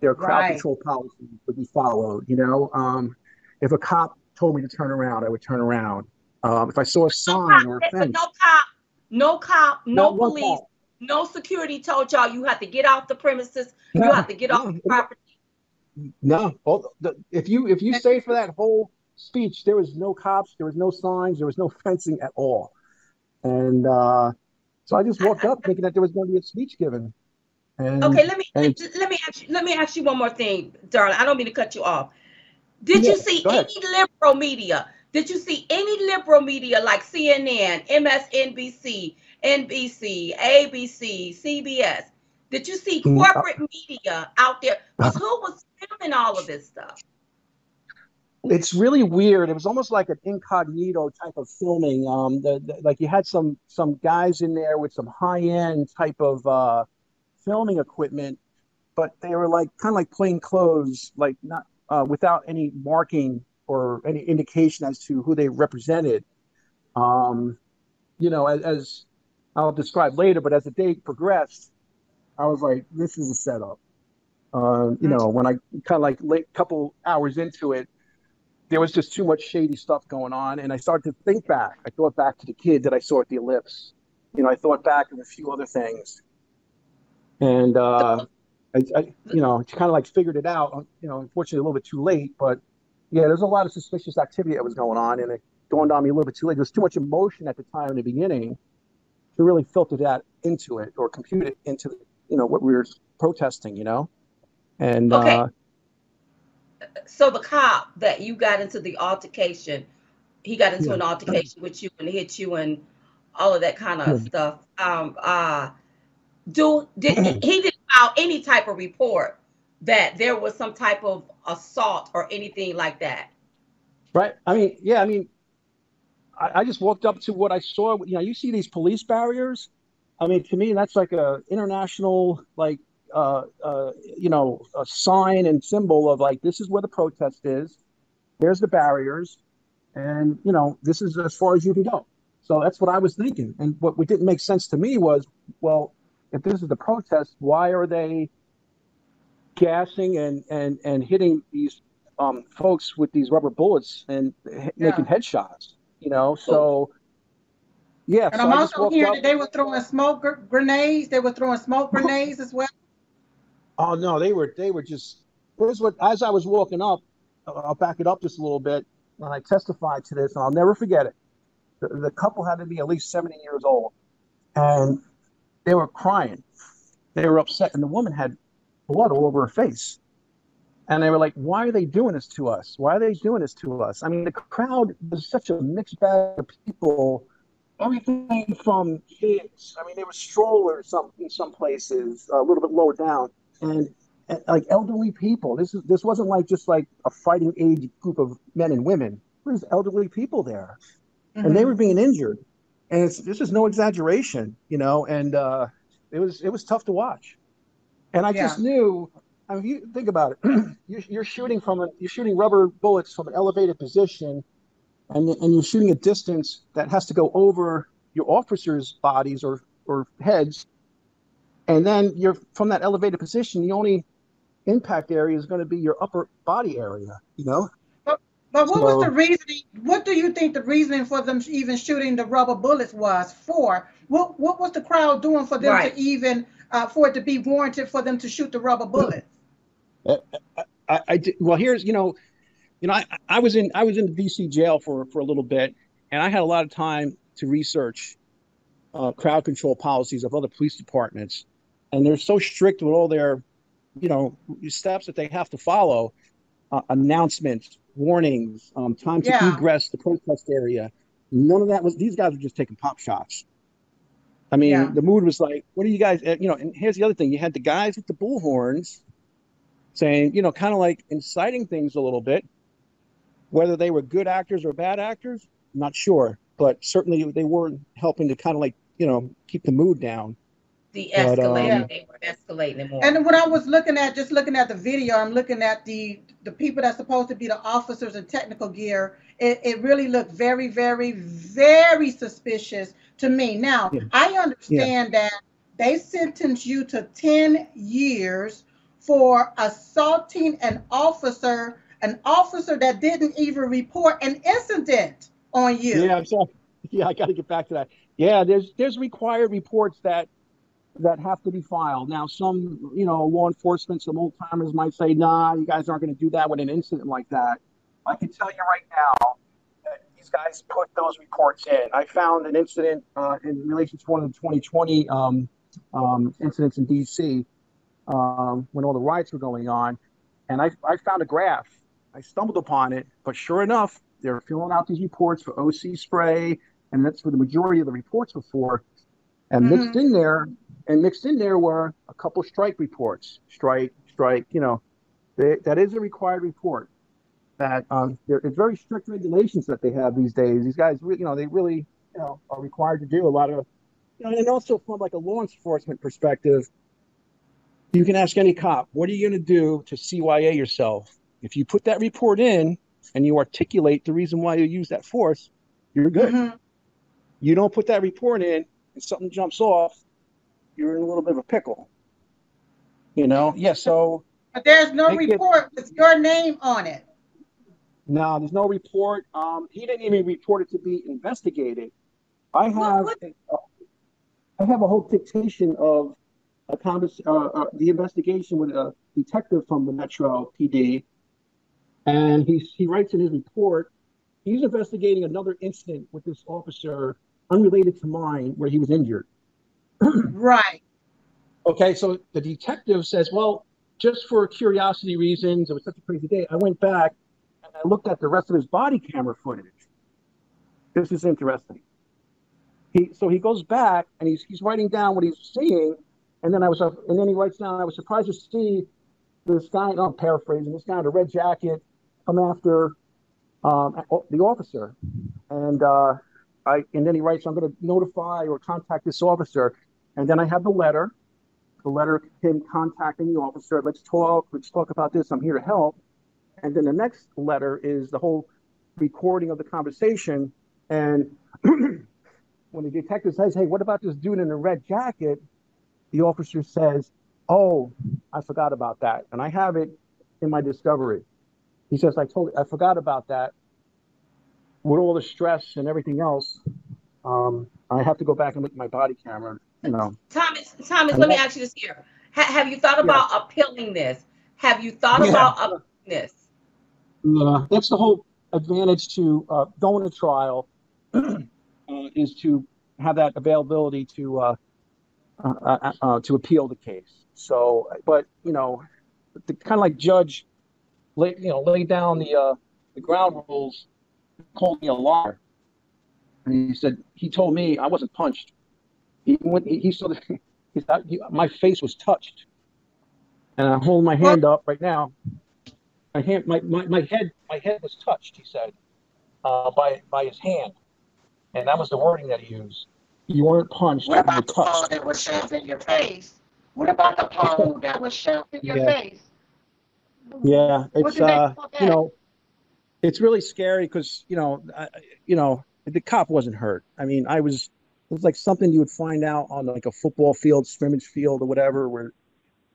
Their crowd Right. control policy would be followed. You know, um, if a cop told me to turn around, I would turn around. Um, if I saw a No sign or a fence, no cop, no cop, no police, cop. no security told y'all you have to get off the premises. You No, have to get off the property. No, the, if you if you stay for that whole speech, there was no cops, there was no signs, there was no fencing at all, and uh, so I just walked up thinking that there was going to be a speech given. And Okay, let me and let me ask you, let me ask you one more thing, darling. I don't mean to cut you off. Did you see any liberal media? Did you see any liberal media like CNN, MSNBC, NBC, ABC, CBS? Did you see Mm, uh, corporate media out there? who was filming all of this stuff? It's really weird. It was almost like an incognito type of filming. Um, the, the, like you had some some guys in there with some high end type of uh, filming equipment, but they were like kind of like plain clothes, like not uh, without any marking or any indication as to who they represented. Um, you know, as, as I'll describe later, but as the day progressed, I was like, this is a setup. Uh, you know, when I kind of like late couple hours into it, there was just too much shady stuff going on, and I started to think back. I thought back to the kid that I saw at the ellipse. You know, I thought back of a few other things, and uh, I, I, you know, kind of like figured it out. You know, unfortunately, a little bit too late, but yeah, there's a lot of suspicious activity that was going on, and it dawned on me a little bit too late. There was too much emotion at the time in the beginning to really filter that into it or compute it into you know what we were protesting. You know, and Okay. uh, So the cop that you got into the altercation, he got into Yeah. an altercation with you and hit you and all of that kind of Yeah. stuff. Um, uh, do did he didn't file any type of report that there was some type of assault or anything like that? Right. I mean, yeah, I mean, I, I just walked up to what I saw. You know, you see these police barriers. I mean, to me, that's like a international, like, uh, uh, you know, a sign and symbol of like, this is where the protest is. There's the barriers. And, you know, this is as far as you can go. So that's what I was thinking. And what, didn't make sense to me was, well, if this is the protest, why are they gassing and, and, and hitting these um, folks with these rubber bullets and h- making headshots, you know? So, yeah. And so I'm also hearing up- that they were throwing smoke grenades. They were throwing smoke grenades as well. Oh no, they were they were just. Here's what as I was walking up, I'll back it up just a little bit. When I testified to this, and I'll never forget it. The, the couple had to be at least seventy years old, and they were crying. They were upset, and the woman had blood all over her face. And they were like, "Why are they doing this to us? Why are they doing this to us?" I mean, the crowd was such a mixed bag of people. Everything from kids. I mean, there were strollers some in some places, a little bit lower down, and, like elderly people. This is this wasn't like just like a fighting age group of men and women. There's elderly people there, and they Mhm. were being injured. And it's, this is no exaggeration, you know. And uh, it was it was tough to watch. And I just knew. I mean, you think about it. you're, you're shooting from a you're shooting rubber bullets from an elevated position, and and you're shooting a distance that has to go over your officers' bodies or or heads, and then you're from that elevated position. The only impact area is going to be your upper body area. You know. But but what was the reasoning? What do you think the reasoning for them even shooting the rubber bullets was for? What What was the crowd doing for them Right. to even uh, for it to be warranted for them to shoot the rubber bullets? I, I did, well here's you know you know I, I was in I was in the DC jail for for a little bit and I had a lot of time to research uh, crowd control policies of other police departments and they're so strict with all their you know steps that they have to follow uh, announcements warnings um, time to Yeah. egress the protest area none of that was these guys were just taking pop shots I mean Yeah. the mood was like what are you guys uh, you know and here's the other thing you had the guys with the bullhorns saying, you know, kind of like inciting things a little bit. Whether they were good actors or bad actors, not sure, but certainly they were helping to kind of like, you know, keep the mood down. The But, um, they were escalating more. And when I was looking at just looking at the video, I'm looking at the the people that's supposed to be the officers in technical gear. It, it really looked very, very, very suspicious to me. Now Yeah. I understand that they sentenced you to 10 years for assaulting an officer, an officer that didn't even report an incident on you. Yeah, I'm sorry. Yeah, I got to get back to that. Yeah, there's there's required reports that that have to be filed. Now, some you know law enforcement, some old timers might say, "Nah, you guys aren't going to do that with an incident like that." I can tell you right now that these guys put those reports in. I found an incident uh, in relation to one of the 2020 um, um, incidents in D.C. Um, when all the riots were going on, and I I found a graph. I stumbled upon it, but sure enough, they're filling out these reports for OC spray, and that's where the majority of the reports were for. And mixed in there, and mixed in there were a couple strike reports. Strike, strike. You know, they, that is a required report. that um, there, it's very strict regulations that they have these days. These guys, you know, they really, you know, are required to do a lot of, you know, and also from like a law enforcement perspective, you can ask any cop, what are you going to do to CYA yourself? If you put that report in and you articulate the reason why you use that force, you're good. Mhm. You don't put that report in and something jumps off, you're in a little bit of a pickle. You know, yeah. So But there's no They get- report with your name on it. no, there's no report. Um, he didn't even report it to be investigated. I have, I have a whole dictation of a convers, uh, uh, the investigation with a detective from the Metro PD, and he's he writes in his report, he's investigating another incident with this officer unrelated to mine where he was injured. Right. Okay, so the detective says, well, just for curiosity reasons, it was such a crazy day. I went back and I looked at the rest of his body camera footage. This is interesting. He so he goes back and he's he's writing down what he's seeing, and then I was and then he writes down I was surprised to see this guy. I'm paraphrasing. This guy in a red jacket come after um, the officer, and uh, I and then he writes I'm going to notify or contact this officer, and then I have the letter the letter him contacting the officer let's talk let's talk about this i'm here to help. And then the next letter is the whole recording of the conversation. And when the detective says hey what about this dude in a red jacket? the officer says oh i forgot about that. And i have it in my discovery. He says i told i forgot about that with all the stress and everything else. Um, i have to go back and look at my body camera you know Thomas, Thomas, let me ask you this here. Ha- have you thought about appealing this? Have you thought Yeah. about appealing this? Yeah, that's the whole advantage to uh, going to trial uh, is to have that availability to uh, uh, uh, uh, to appeal the case. So, but you know, the kind of like judge, lay, you know, lay down the uh, the ground rules, called me a liar, and he said he told me I wasn't punched. He went, he, he saw the, he thought he, my face was touched, and I'm holding my hand up right now my hand, my, my, my head, my head was touched. He said, uh, by by his hand, and that was the wording that he used. You weren't punched. What you about were the pole touched. that was shoved in your face? What about the pole that was shoved in your Yeah. face? Yeah, What it's uh, you know, it's really scary because you know, I, you know, the cop wasn't hurt. I mean, I was. It was like something you would find out on like a football field, scrimmage field, or whatever, where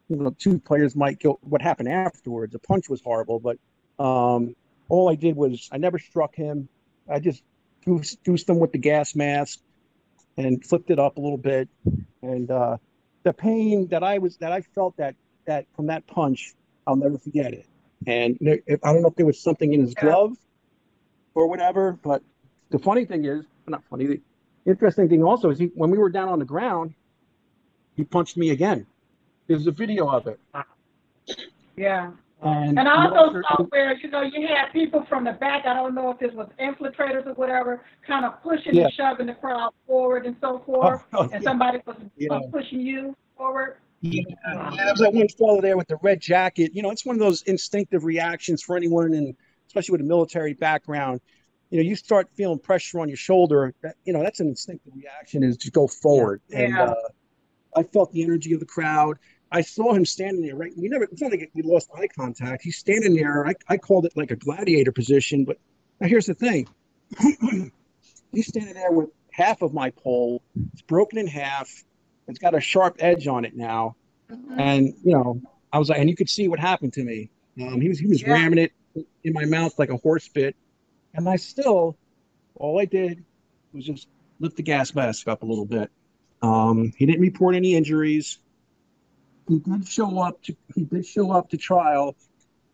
you know two players might go. What happened afterwards? The punch was horrible, but um, all I did was I never struck him. I just goosed, goosed him with the gas mask and flipped it up a little bit, and uh, the pain that I was that I felt that that from that punch, I'll never forget it. And there- if, I don't know if there was something in his glove or whatever, but the funny thing is, not funny. Interesting thing also is he when we were down on the ground, he punched me again. There's a video of it. Yeah. And, And also officer- saw where, you know, you had people from the back, I don't know if this was infiltrators or whatever, kind of pushing Yeah. and shoving the crowd forward and so oh, forth. Oh, And yeah. somebody was Yeah. pushing you forward. Yeah, yeah, there was that one fellow there with the red jacket. You know, it's one of those instinctive reactions for anyone, and especially with a military background. You know, you start feeling pressure on your shoulder. That, you know, that's an instinctive reaction is to go forward. And Yeah. uh, I felt the energy of the crowd. I saw him standing there. Right, we never. It's not like we lost eye contact. He's standing there. I, I called it like a gladiator position. But now here's the thing. He's standing there with half of my pole. It's broken in half. It's got a sharp edge on it now. And you know, I was like, and you could see what happened to me. Um, he was he was Yeah. ramming it in my mouth like a horse bit, and I still, all I did was just lift the gas mask up a little bit. Um, he didn't report any injuries. He did show up to he did show up to trial,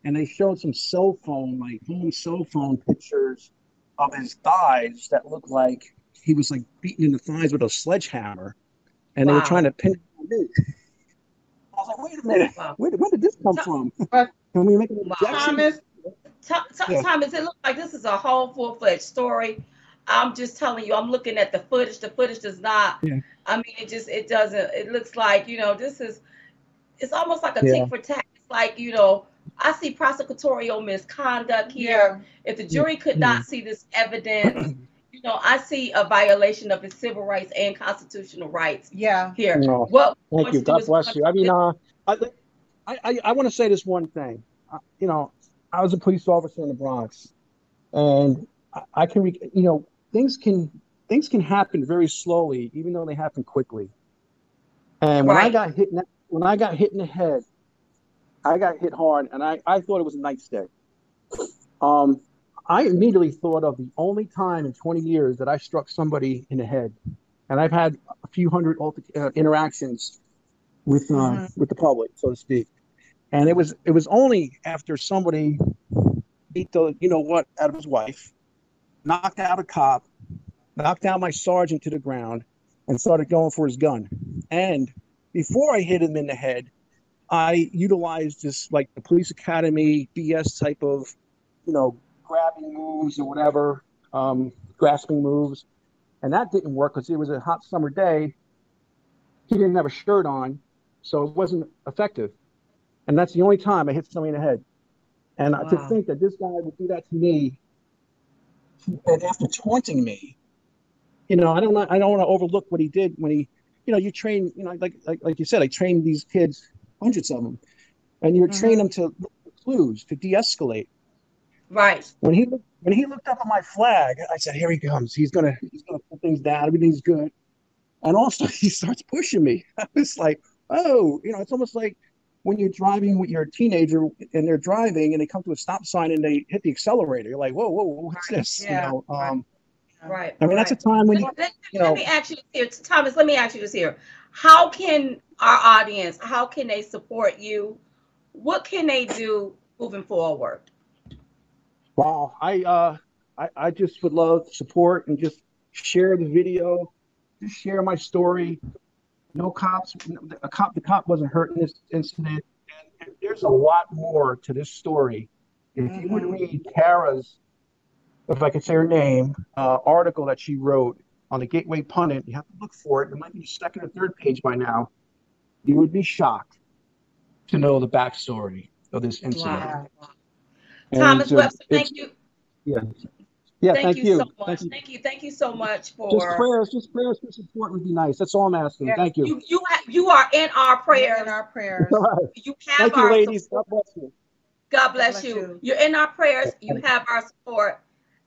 and they showed some cell phone like home cell phone pictures of his thighs that looked like he was like beaten in the thighs with a sledgehammer, and they were trying to pin it on me. I was like, wait a minute, Wow. where, where did this come from? Can we make an objection? Thomas, Tho- Tho- Yeah. Thomas, it looks like this is a whole full fledged story. I'm just telling you, I'm looking at the footage. The footage does not. Yeah. I mean, it just it doesn't. It looks like you know this is. It's almost like a Yeah. tick for tack. It's like you know I see prosecutorial misconduct here. If the jury could not see this evidence, you know, I see a violation of his civil rights and constitutional rights Yeah. here. No. What Thank you. God bless you. I mean, uh, I, I, I, I want to say this one thing. Uh, you know, I was a police officer in the Bronx, and I, I can, re- you know, things can things can happen very slowly, even though they happen quickly. And when I got hit, in the, when I got hit in the head, I got hit hard, and I, I thought it was a nightstick. Um, I immediately thought of the only time in 20 years that I struck somebody in the head, and I've had a few hundred alter- uh, interactions with uh, Mhm. with the public, so to speak. And it was it was only after somebody beat the you know what out of his wife, knocked out a cop, knocked down my sergeant to the ground, and started going for his gun. And before I hit him in the head, I utilized this like the police academy BS type of, you know, grabbing moves or whatever, um, grasping moves, and that didn't work because it was a hot summer day. He didn't have a shirt on, so it wasn't effective. And that's the only time I hit somebody in the head. And uh, to think that this guy would do that to me, and after taunting me, you know, I don't want I don't want to overlook what he did when he, you know, you train, you know, like like like you said, I trained these kids, hundreds of them, and you train them to look for clues to de-escalate. Right. When he when he looked up at my flag, I said, "Here he comes. He's gonna he's gonna put things down. Everything's good." And also, he starts pushing me. I was like, "Oh, you know, it's almost like when you're driving with your teenager and they're driving and they come to a stop sign and they hit the accelerator. You're like, whoa, whoa, whoa what's this? Yeah, You know, right. um, Right. I mean, that's a time when you, Let, let- you let know- me ask you this here, Thomas. Let me ask you this here. How can our audience? How can they support you? What can they do moving forward? Wow, I uh I, I just would love support and just share the video, just share my story. No cops, a cop, the cop wasn't hurt in this incident. And there's a lot more to this story. If you would Mhm. read Kara's, if I could say her name, uh, article that she wrote on the Gateway Pundit, you have to look for it. It might be the second or third page by now. You would be shocked to know the backstory of this incident. Wow. And, Thomas Webster, thank you. Yeah. Yeah, thank, thank you, you. so much. Thank you. Thank you. Thank you so much for Just prayers, just prayers for support would be nice. That's all I'm asking. Yeah. Thank you. you. You ha- you are in our Prayer prayers. in our prayers. All right. You have Thank our you, ladies. support. God bless you. God bless, bless you. you. You're in our prayers. You have our support.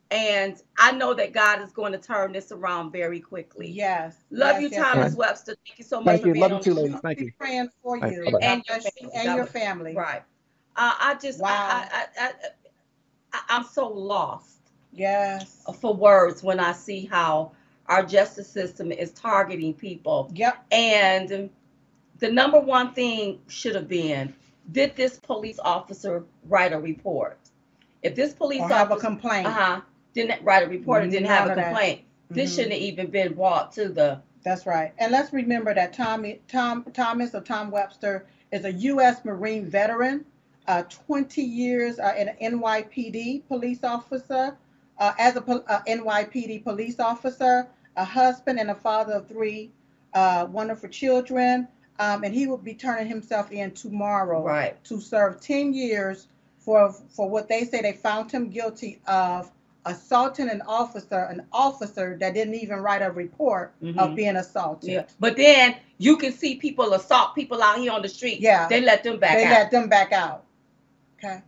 And I know that God is going to turn this around very quickly. Yes. Love yes, you, yes, Thomas yes. Webster. Thank you so much Thank for you. being Love you on too, the ladies. show. Thank you. Be praying for you bye-bye. God And your bless you family. and your family. Right. Uh, I just, Wow. I, I, I, I, I, I'm so lost Yes. for words when I see how our justice system is targeting people. Yep. And the number one thing should have been, did this police officer write a report? If this police Or have a officer complaint. uh-huh, didn't write a report and didn't have a complaint, this Mhm. shouldn't have even been brought to the That's right. And let's remember that Tommy, Tom, Thomas or Tom Webster is a U.S. Marine veteran, uh, 20 years uh, an NYPD police officer, uh, as a uh, NYPD police officer, a husband and a father of three uh, wonderful children. Um, and he will be turning himself in tomorrow right. to serve 10 years for for what they say they found him guilty of assaulting an officer, an officer that didn't even write a report Mhm. of being assaulted. Yeah. But then you can see people assault people out here on the street. Yeah. They let them back they out. let them back out. Okay.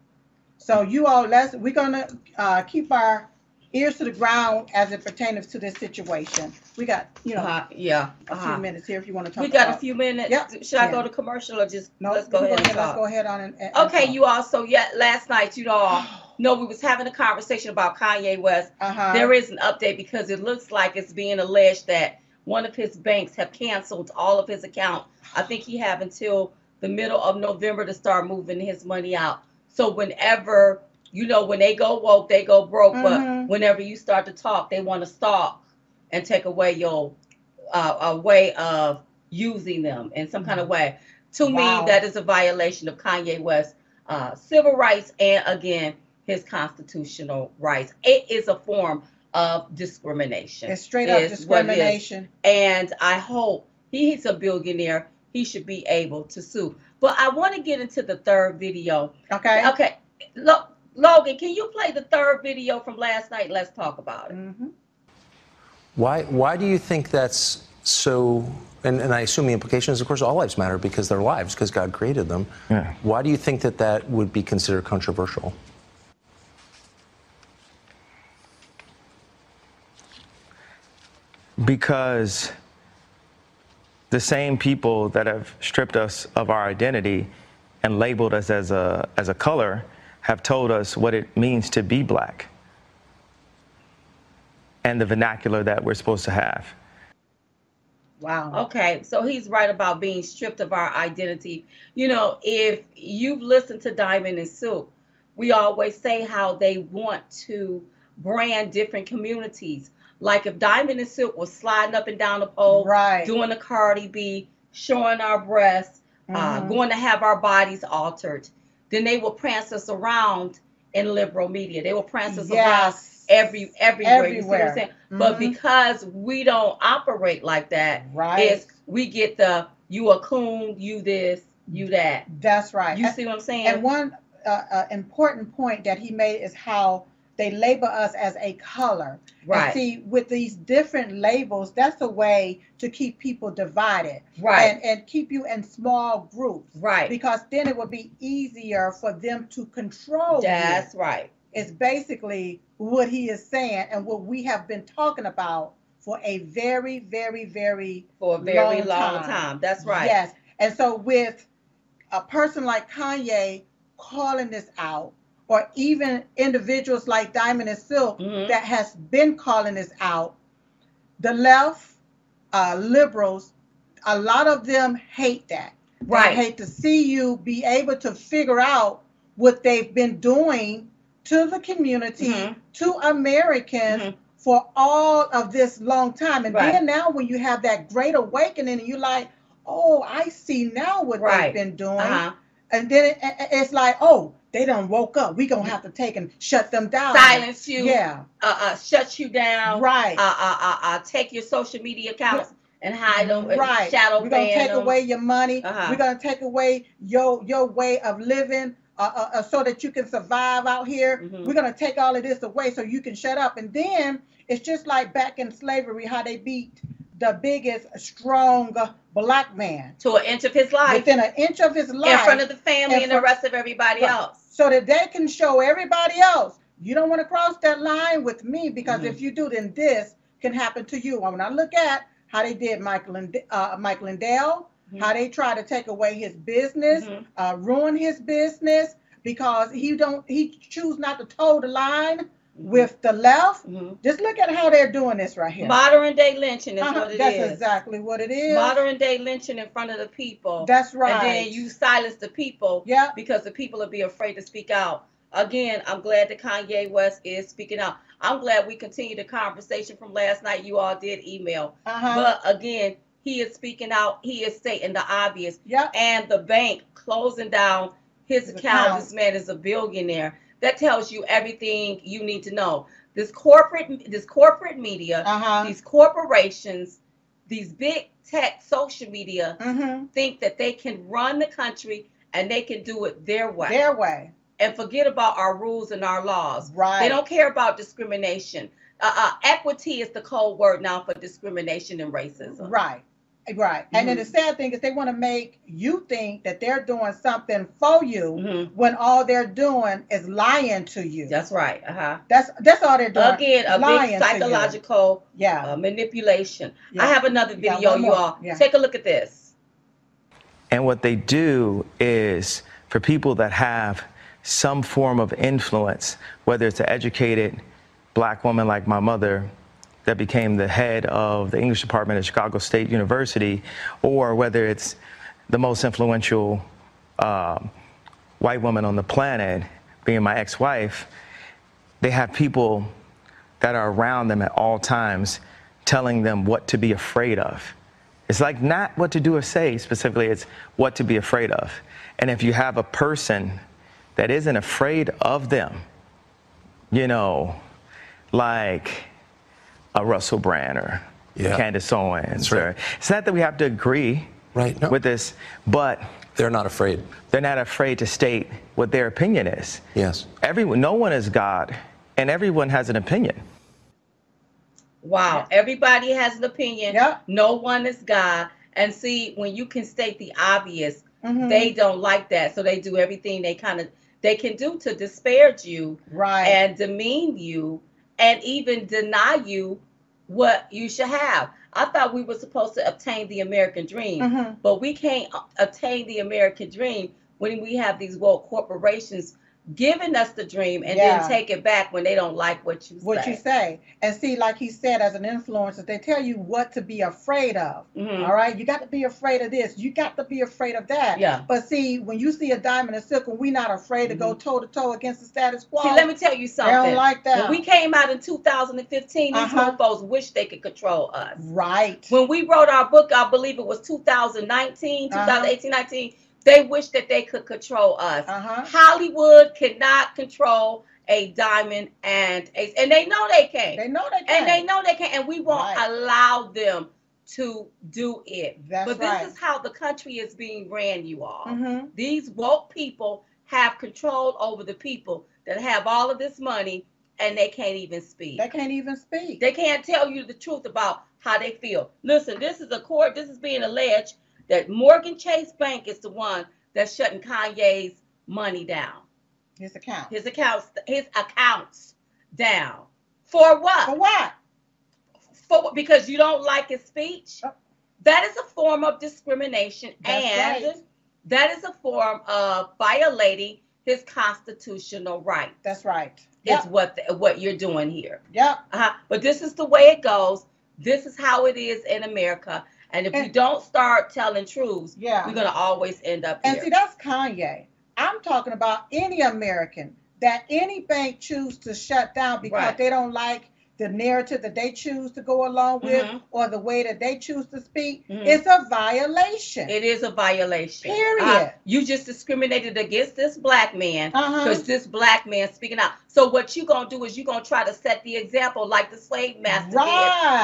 So you all let's we're gonna uh, keep our ears to the ground as it pertains to this situation. We got, you know, uh-huh. Yeah. a Uh-huh. few minutes here if you want to talk We got about a few minutes. Yep. Should I go to commercial or just no, let's go we're ahead Let's go ahead on and, and Okay, talk. you all. So yeah, last night, you know, know we was having a conversation about Kanye West. uh-huh. There is an update because it looks like it's being alleged that one of his banks have canceled all of his account. I think he have until the middle of November to start moving his money out. So whenever you know when they go woke, they go broke. Mhm. But whenever you start to talk, they want to stop and take away your uh, a way of using them in some kind of way. To Wow. me, that is a violation of Kanye West's uh, civil rights and again his constitutional rights. It is a form of discrimination. it's straight up is what it is. discrimination. And I hope he's a billionaire. he should be able to sue. But I want to get into the third video. Okay. Okay. Lo- Logan, can you play the third video from last night? Let's talk about it. Mm-hmm. Why, why do you think that's so? And, and I assume the implication is, of course, all lives matter because they're lives, because God created them. Yeah. Why do you think that that would be considered controversial? Because the same people that have stripped us of our identity and labeled us as a, as a color have told us what it means to be black and the vernacular that we're supposed to have. Wow. Okay, so he's right about being stripped of our identity. You know, if you've listened to Diamond and Silk, we always say how they want to brand different communities. Like if Diamond and Silk was sliding up and down the pole, Right. doing the Cardi B, showing our breasts, uh, Mhm. going to have our bodies altered, then they will prance us around in liberal media. They will prance us around every everywhere. You see what I'm saying? But because we don't operate like that, Right. we get the you a coon, you this, you that. That's right. You see what I'm saying? And one uh, uh, important point that he made is how they label us as a color. And Right. see, with these different labels, that's a way to keep people divided. Right. And, and keep you in small groups. Right. Because then it would be easier for them to control That's you. right. It's basically what he is saying and what we have been talking about for a very, very, very For a very long time. That's right. Yes. And so with a person like Kanye calling this out, or even individuals like Diamond and Silk Mhm. that has been calling this out, the left, uh, liberals, a lot of them hate that. They Right. hate to see you be able to figure out what they've been doing to the community, Mhm. to Americans Mhm. for all of this long time. And Right. then now when you have that great awakening and you're like, oh, I see now what Right. they've been doing. Uh-huh. And then it- it's like, oh, they done woke up. We gonna have to take and shut them down. Silence you. Yeah. Uh, uh, shut you down. Right. Uh, uh, uh, uh, take your social media accounts and hide them. and Right. Shadow We're gonna take them. away your money. Uh-huh. We're gonna take away your your way of living, uh, uh, uh, so that you can survive out here. Mhm. We're gonna take all of this away so you can shut up. And then it's just like back in slavery, how they beat the biggest, strong black man to an inch of his life within an inch of his life in front of the family and the rest of everybody Right. else. so that they can show everybody else you don't want to cross that line with me because Mhm. if you do then this can happen to you and when i look at how they did michael and uh, Michael Lindell Mhm. how they try to take away his business Mhm. uh, ruin his business because he don't he choose not to toe the line with the left Mhm. just look at how they're doing this right here Modern day lynching is Uh-huh, what it is. that's exactly what it is Modern day lynching in front of the people. that's right And then you silence the people yeah because the people will be afraid to speak out. Again, I'm glad that Kanye West is speaking out. I'm glad we continue the conversation from last night. You all did email. uh-huh But again, he is speaking out. He is stating the obvious. yep And the bank closing down his His account. account. This man is a billionaire. That tells you everything you need to know. This corporate, this corporate media, uh-huh these corporations, these big tech social media mm-hmm. think that they can run the country and they can do it their way their way and forget about our rules and our laws. right They don't care about discrimination. Uh, uh, equity is the code word now for discrimination and racism. Right. Right. And then the Mhm. sad thing is they want to make you think that they're doing something for you Mhm. when all they're doing is lying to you. That's right. Uh-huh. That's that's all they're doing. Again, a lying big psychological Yeah. uh, manipulation. Yeah. I have another video, one you all. Yeah. Take a look at this. And what they do is for people that have some form of influence, whether it's an educated black woman like my mother that became the head of the English department at Chicago State University, or whether it's the most influential um, white woman on the planet, being my ex wife, they have people that are around them at all times telling them what to be afraid of. It's like not what to do or say specifically, it's what to be afraid of. And if you have a person that isn't afraid of them, you know, like a Russell Brand or Yeah. Candace Owens, right. or it's not that we have to agree. Right. No. with this, but They're not afraid. they're not afraid to state what their opinion is. Yes. Everyone, no one is God, and everyone has an opinion. Wow, everybody has an opinion. Yep. No one is God. And see, when you can state the obvious, Mhm. they don't like that. So they do everything they kind of they can do to disparage you right. and demean you and even deny you what you should have. I thought we were supposed to obtain the American dream, Mhm. but we can't obtain the American dream when we have these world corporations giving us the dream and Yeah. then take it back when they don't like what you what say. you say and see like he said as an influencer they tell you what to be afraid of Mhm. all right you got to be afraid of this you got to be afraid of that Yeah. but see when you see a diamond and silk and we're not afraid to go toe to toe against the status quo Mm-hmm. See, let me tell you something they don't like that When we came out in 2015, these Uh-huh. mofos wish they could control us. right When we wrote our book, I believe it was 2019, Uh-huh. 2018, 19, they wish that they could control us. uh-huh Hollywood cannot control a diamond and a, and they know they can't. they know they can and they know they can, and we won't Right. allow them to do it. That's but right. this is how the country is being ran, you all. Mhm. These woke people have control over the people that have all of this money and they can't even speak. they can't even speak They can't tell you the truth about how they feel. Listen, this is a court, this is being alleged that Morgan Chase Bank is the one that's shutting Kanye's money down. his account His accounts, his accounts down. For what? for what For because you don't like his speech? Oh. That is a form of discrimination That's and right. that is a form of violating his constitutional right. that's right Is yep what the, what you're doing here. yep Uh-huh. But this is the way it goes. This is how it is in America. And if we don't start telling truths, yeah we're gonna always end up And here. see, that's Kanye. I'm talking about any American that any bank choose to shut down because Right. they don't like the narrative that they choose to go along with Mhm. or the way that they choose to speak. Mhm. It's a violation. it is a violation. Period. Uh, you just discriminated against this black man Uh-huh. because this black man speaking out. So what you gonna do is you gonna try to set the example like the slave master Right.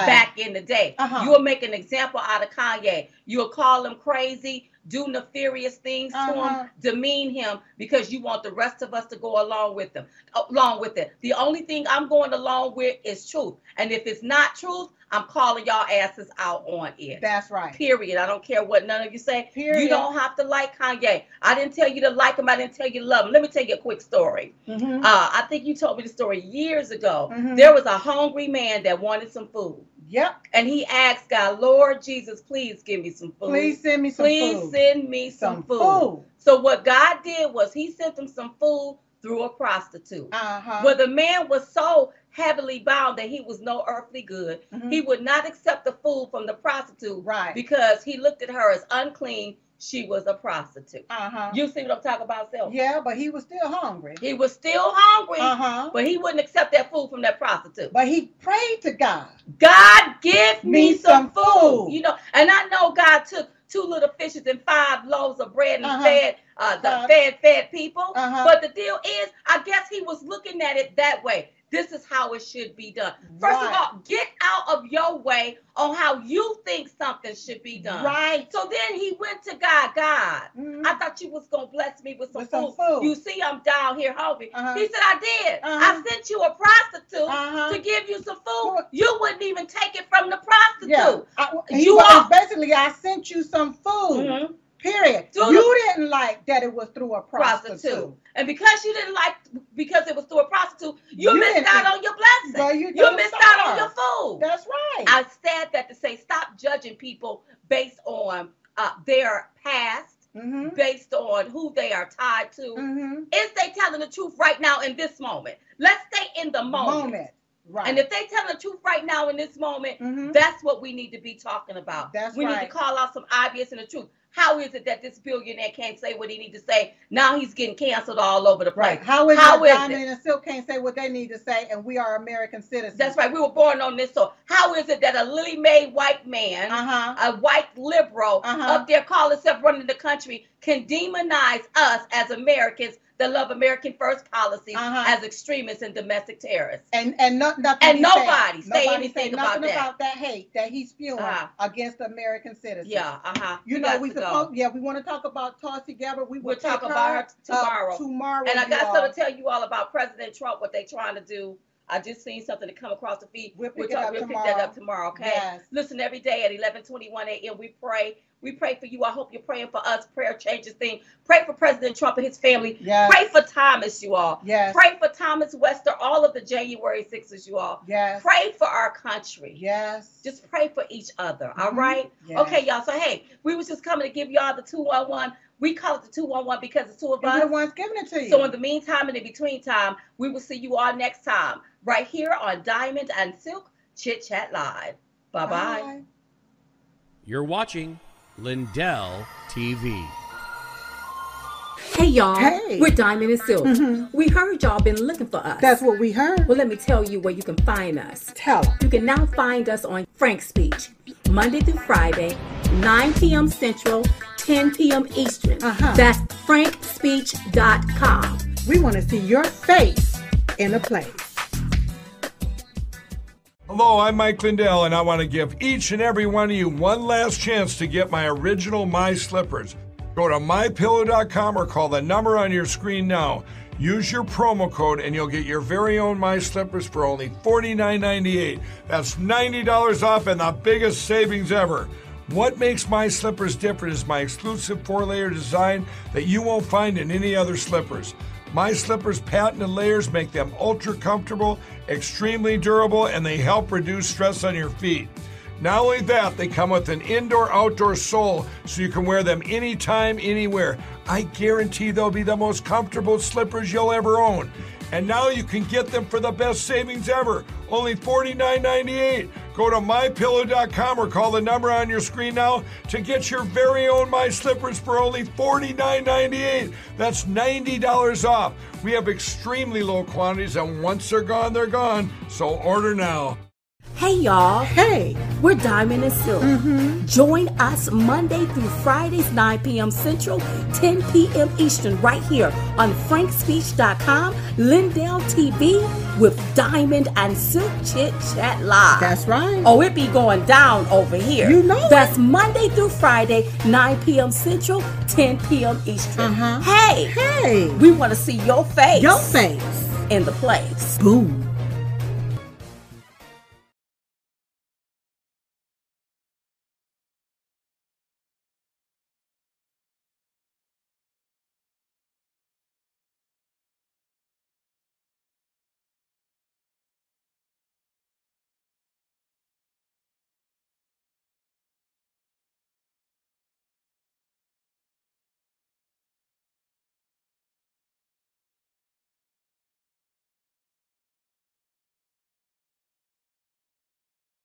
did back in the day. Uh-huh. You'll make an example out of Kanye. You'll call him crazy, do nefarious things to Uh-huh. him, demean him because you want the rest of us to go along with them, along with it. The only thing I'm going along with is truth. And if it's not truth, I'm calling y'all asses out on it. That's right. Period. I don't care what none of you say. Period. You don't have to like Kanye. I didn't tell you to like him. I didn't tell you to love him. Let me tell you a quick story. Mhm. Uh, I think you told me the story years ago. Mhm. There was a hungry man that wanted some food. Yep. And he asked God, Lord Jesus, please give me some food. Please send me some food. Please food. send me some, Some food. food. So what God did was he sent him some food through a prostitute. Uh-huh. Well, the man was so heavily bound that he was no earthly good. Mhm. He would not accept the food from the prostitute Right. because he looked at her as unclean. She was a prostitute. Uh-huh. You see what I'm talking about, Self? Yeah, but he was still hungry. He was still hungry, Uh-huh. but he wouldn't accept that food from that prostitute. But he prayed to God. God, give me, Me some, food. food. You know, and I know God took two little fishes and five loaves of bread and Uh-huh. fed uh, the Uh, fed fed people. Uh-huh. But the deal is, I guess he was looking at it that way. This is how it should be done. First Right. of all, get out of your way on how you think something should be done. Right. So then he went to God. God, Mhm. I thought you was gonna bless me with some, With some food. food. You see, I'm down here hungry. Uh-huh. He said, I did. Uh-huh. I sent you a prostitute Uh-huh. to give you some food. You wouldn't even take it from the prostitute. Yeah. I, You are- basically I sent you some food. Mhm. Period. Do you the- didn't like that it was through a prostitute. Prostitute. And because you didn't like because it was through a prostitute, you, You missed out on your blessing. Girl, you you missed out on your food. That's right. I said that to say stop judging people based on uh, their past, mm-hmm. based on who they are tied to. Mm-hmm. Is they telling the truth right now in this moment? Let's stay in the moment. Moment. Right. And if they telling the truth right now in this moment, Mhm. that's what we need to be talking about. That's we need to call out some obvious and the truth. How is it that this billionaire can't say what he need to say? Now he's getting canceled all over the place. Right. How is How it is Diamond it? and Silk can't say what they need to say, and we are American citizens? That's right. We were born on this soil. How is it that a lily made white man, Uh huh. a white liberal, Uh-huh. up there calling himself running the country, can demonize us as Americans that love American first policy Uh-huh. as extremists and domestic terrorists. And and not, nothing And he said. nobody say Nobody anything about nothing that. about that hate that he's spewing Uh-huh. against American citizens. Yeah, uh-huh. You We know, we supposed yeah, we want to talk about Tulsi Gabbard. We will We'll talk about her tomorrow. tomorrow, And I got all. something to tell you all about President Trump, what they're trying to do. I just seen something to come across the feed. We'll pick we'll it talk, up we'll pick that up tomorrow, okay? Yes. Listen every day at 11:21 a.m. We pray. We pray for you. I hope you're praying for us. Prayer changes things. Pray for President Trump and his family. Yes. Pray for Thomas, you all. Yes. Pray for Thomas Webster, all of the January 6ers, you all. Yes. Pray for our country. Yes. Just pray for each other. All Mhm. right. Yes. Okay, y'all. So hey, we was just coming to give y'all the 211. We call it the 211 because it's two of And us. we're the ones giving it to you. So in the meantime and in between time, we will see you all next time right here on Diamond and Silk Chit Chat Live. Bye bye. You're watching Lindell TV. Hey y'all, Hey. we're Diamond and Silk. Mhm. We heard y'all been looking for us. That's what we heard. Well, let me tell you where you can find us. Tell 'em. You can now find us on Frank Speech, Monday through Friday, 9 p.m. Central, 10 p.m. Eastern. Uh-huh. That's frankspeech.com. We want to see your face in a place. Hello, I'm Mike Lindell, and I want to give each and every one of you one last chance to get my original My Slippers. Go to mypillow.com or call the number on your screen now. Use your promo code, and you'll get your very own My Slippers for only $49.98. That's $90 off and the biggest savings ever. What makes my slippers different is my exclusive four layer design that you won't find in any other slippers. My slippers' patented layers make them ultra comfortable, extremely durable, and they help reduce stress on your feet. Not only that, they come with an indoor outdoor sole so you can wear them anytime, anywhere. I guarantee they'll be the most comfortable slippers you'll ever own. And now you can get them for the best savings ever only $49.98. Go to mypillow.com or call the number on your screen now to get your very own My Slippers for only $49.98. That's $90 off. We have extremely low quantities, and once they're gone, they're gone. So order now. Hey y'all. Hey. We're Diamond and Silk. Mm-hmm. Join us Monday through Fridays, 9 p.m. Central, 10 p.m. Eastern, right here on frankspeech.com, Lindell TV with Diamond and Silk Chit Chat Live. That's right. Oh, it be going down over here. You know it. That's Monday through Friday, 9 p.m. Central, 10 p.m. Eastern. Uh-huh. Hey, Hey. we want to see your face. Your face. in the place. Boom.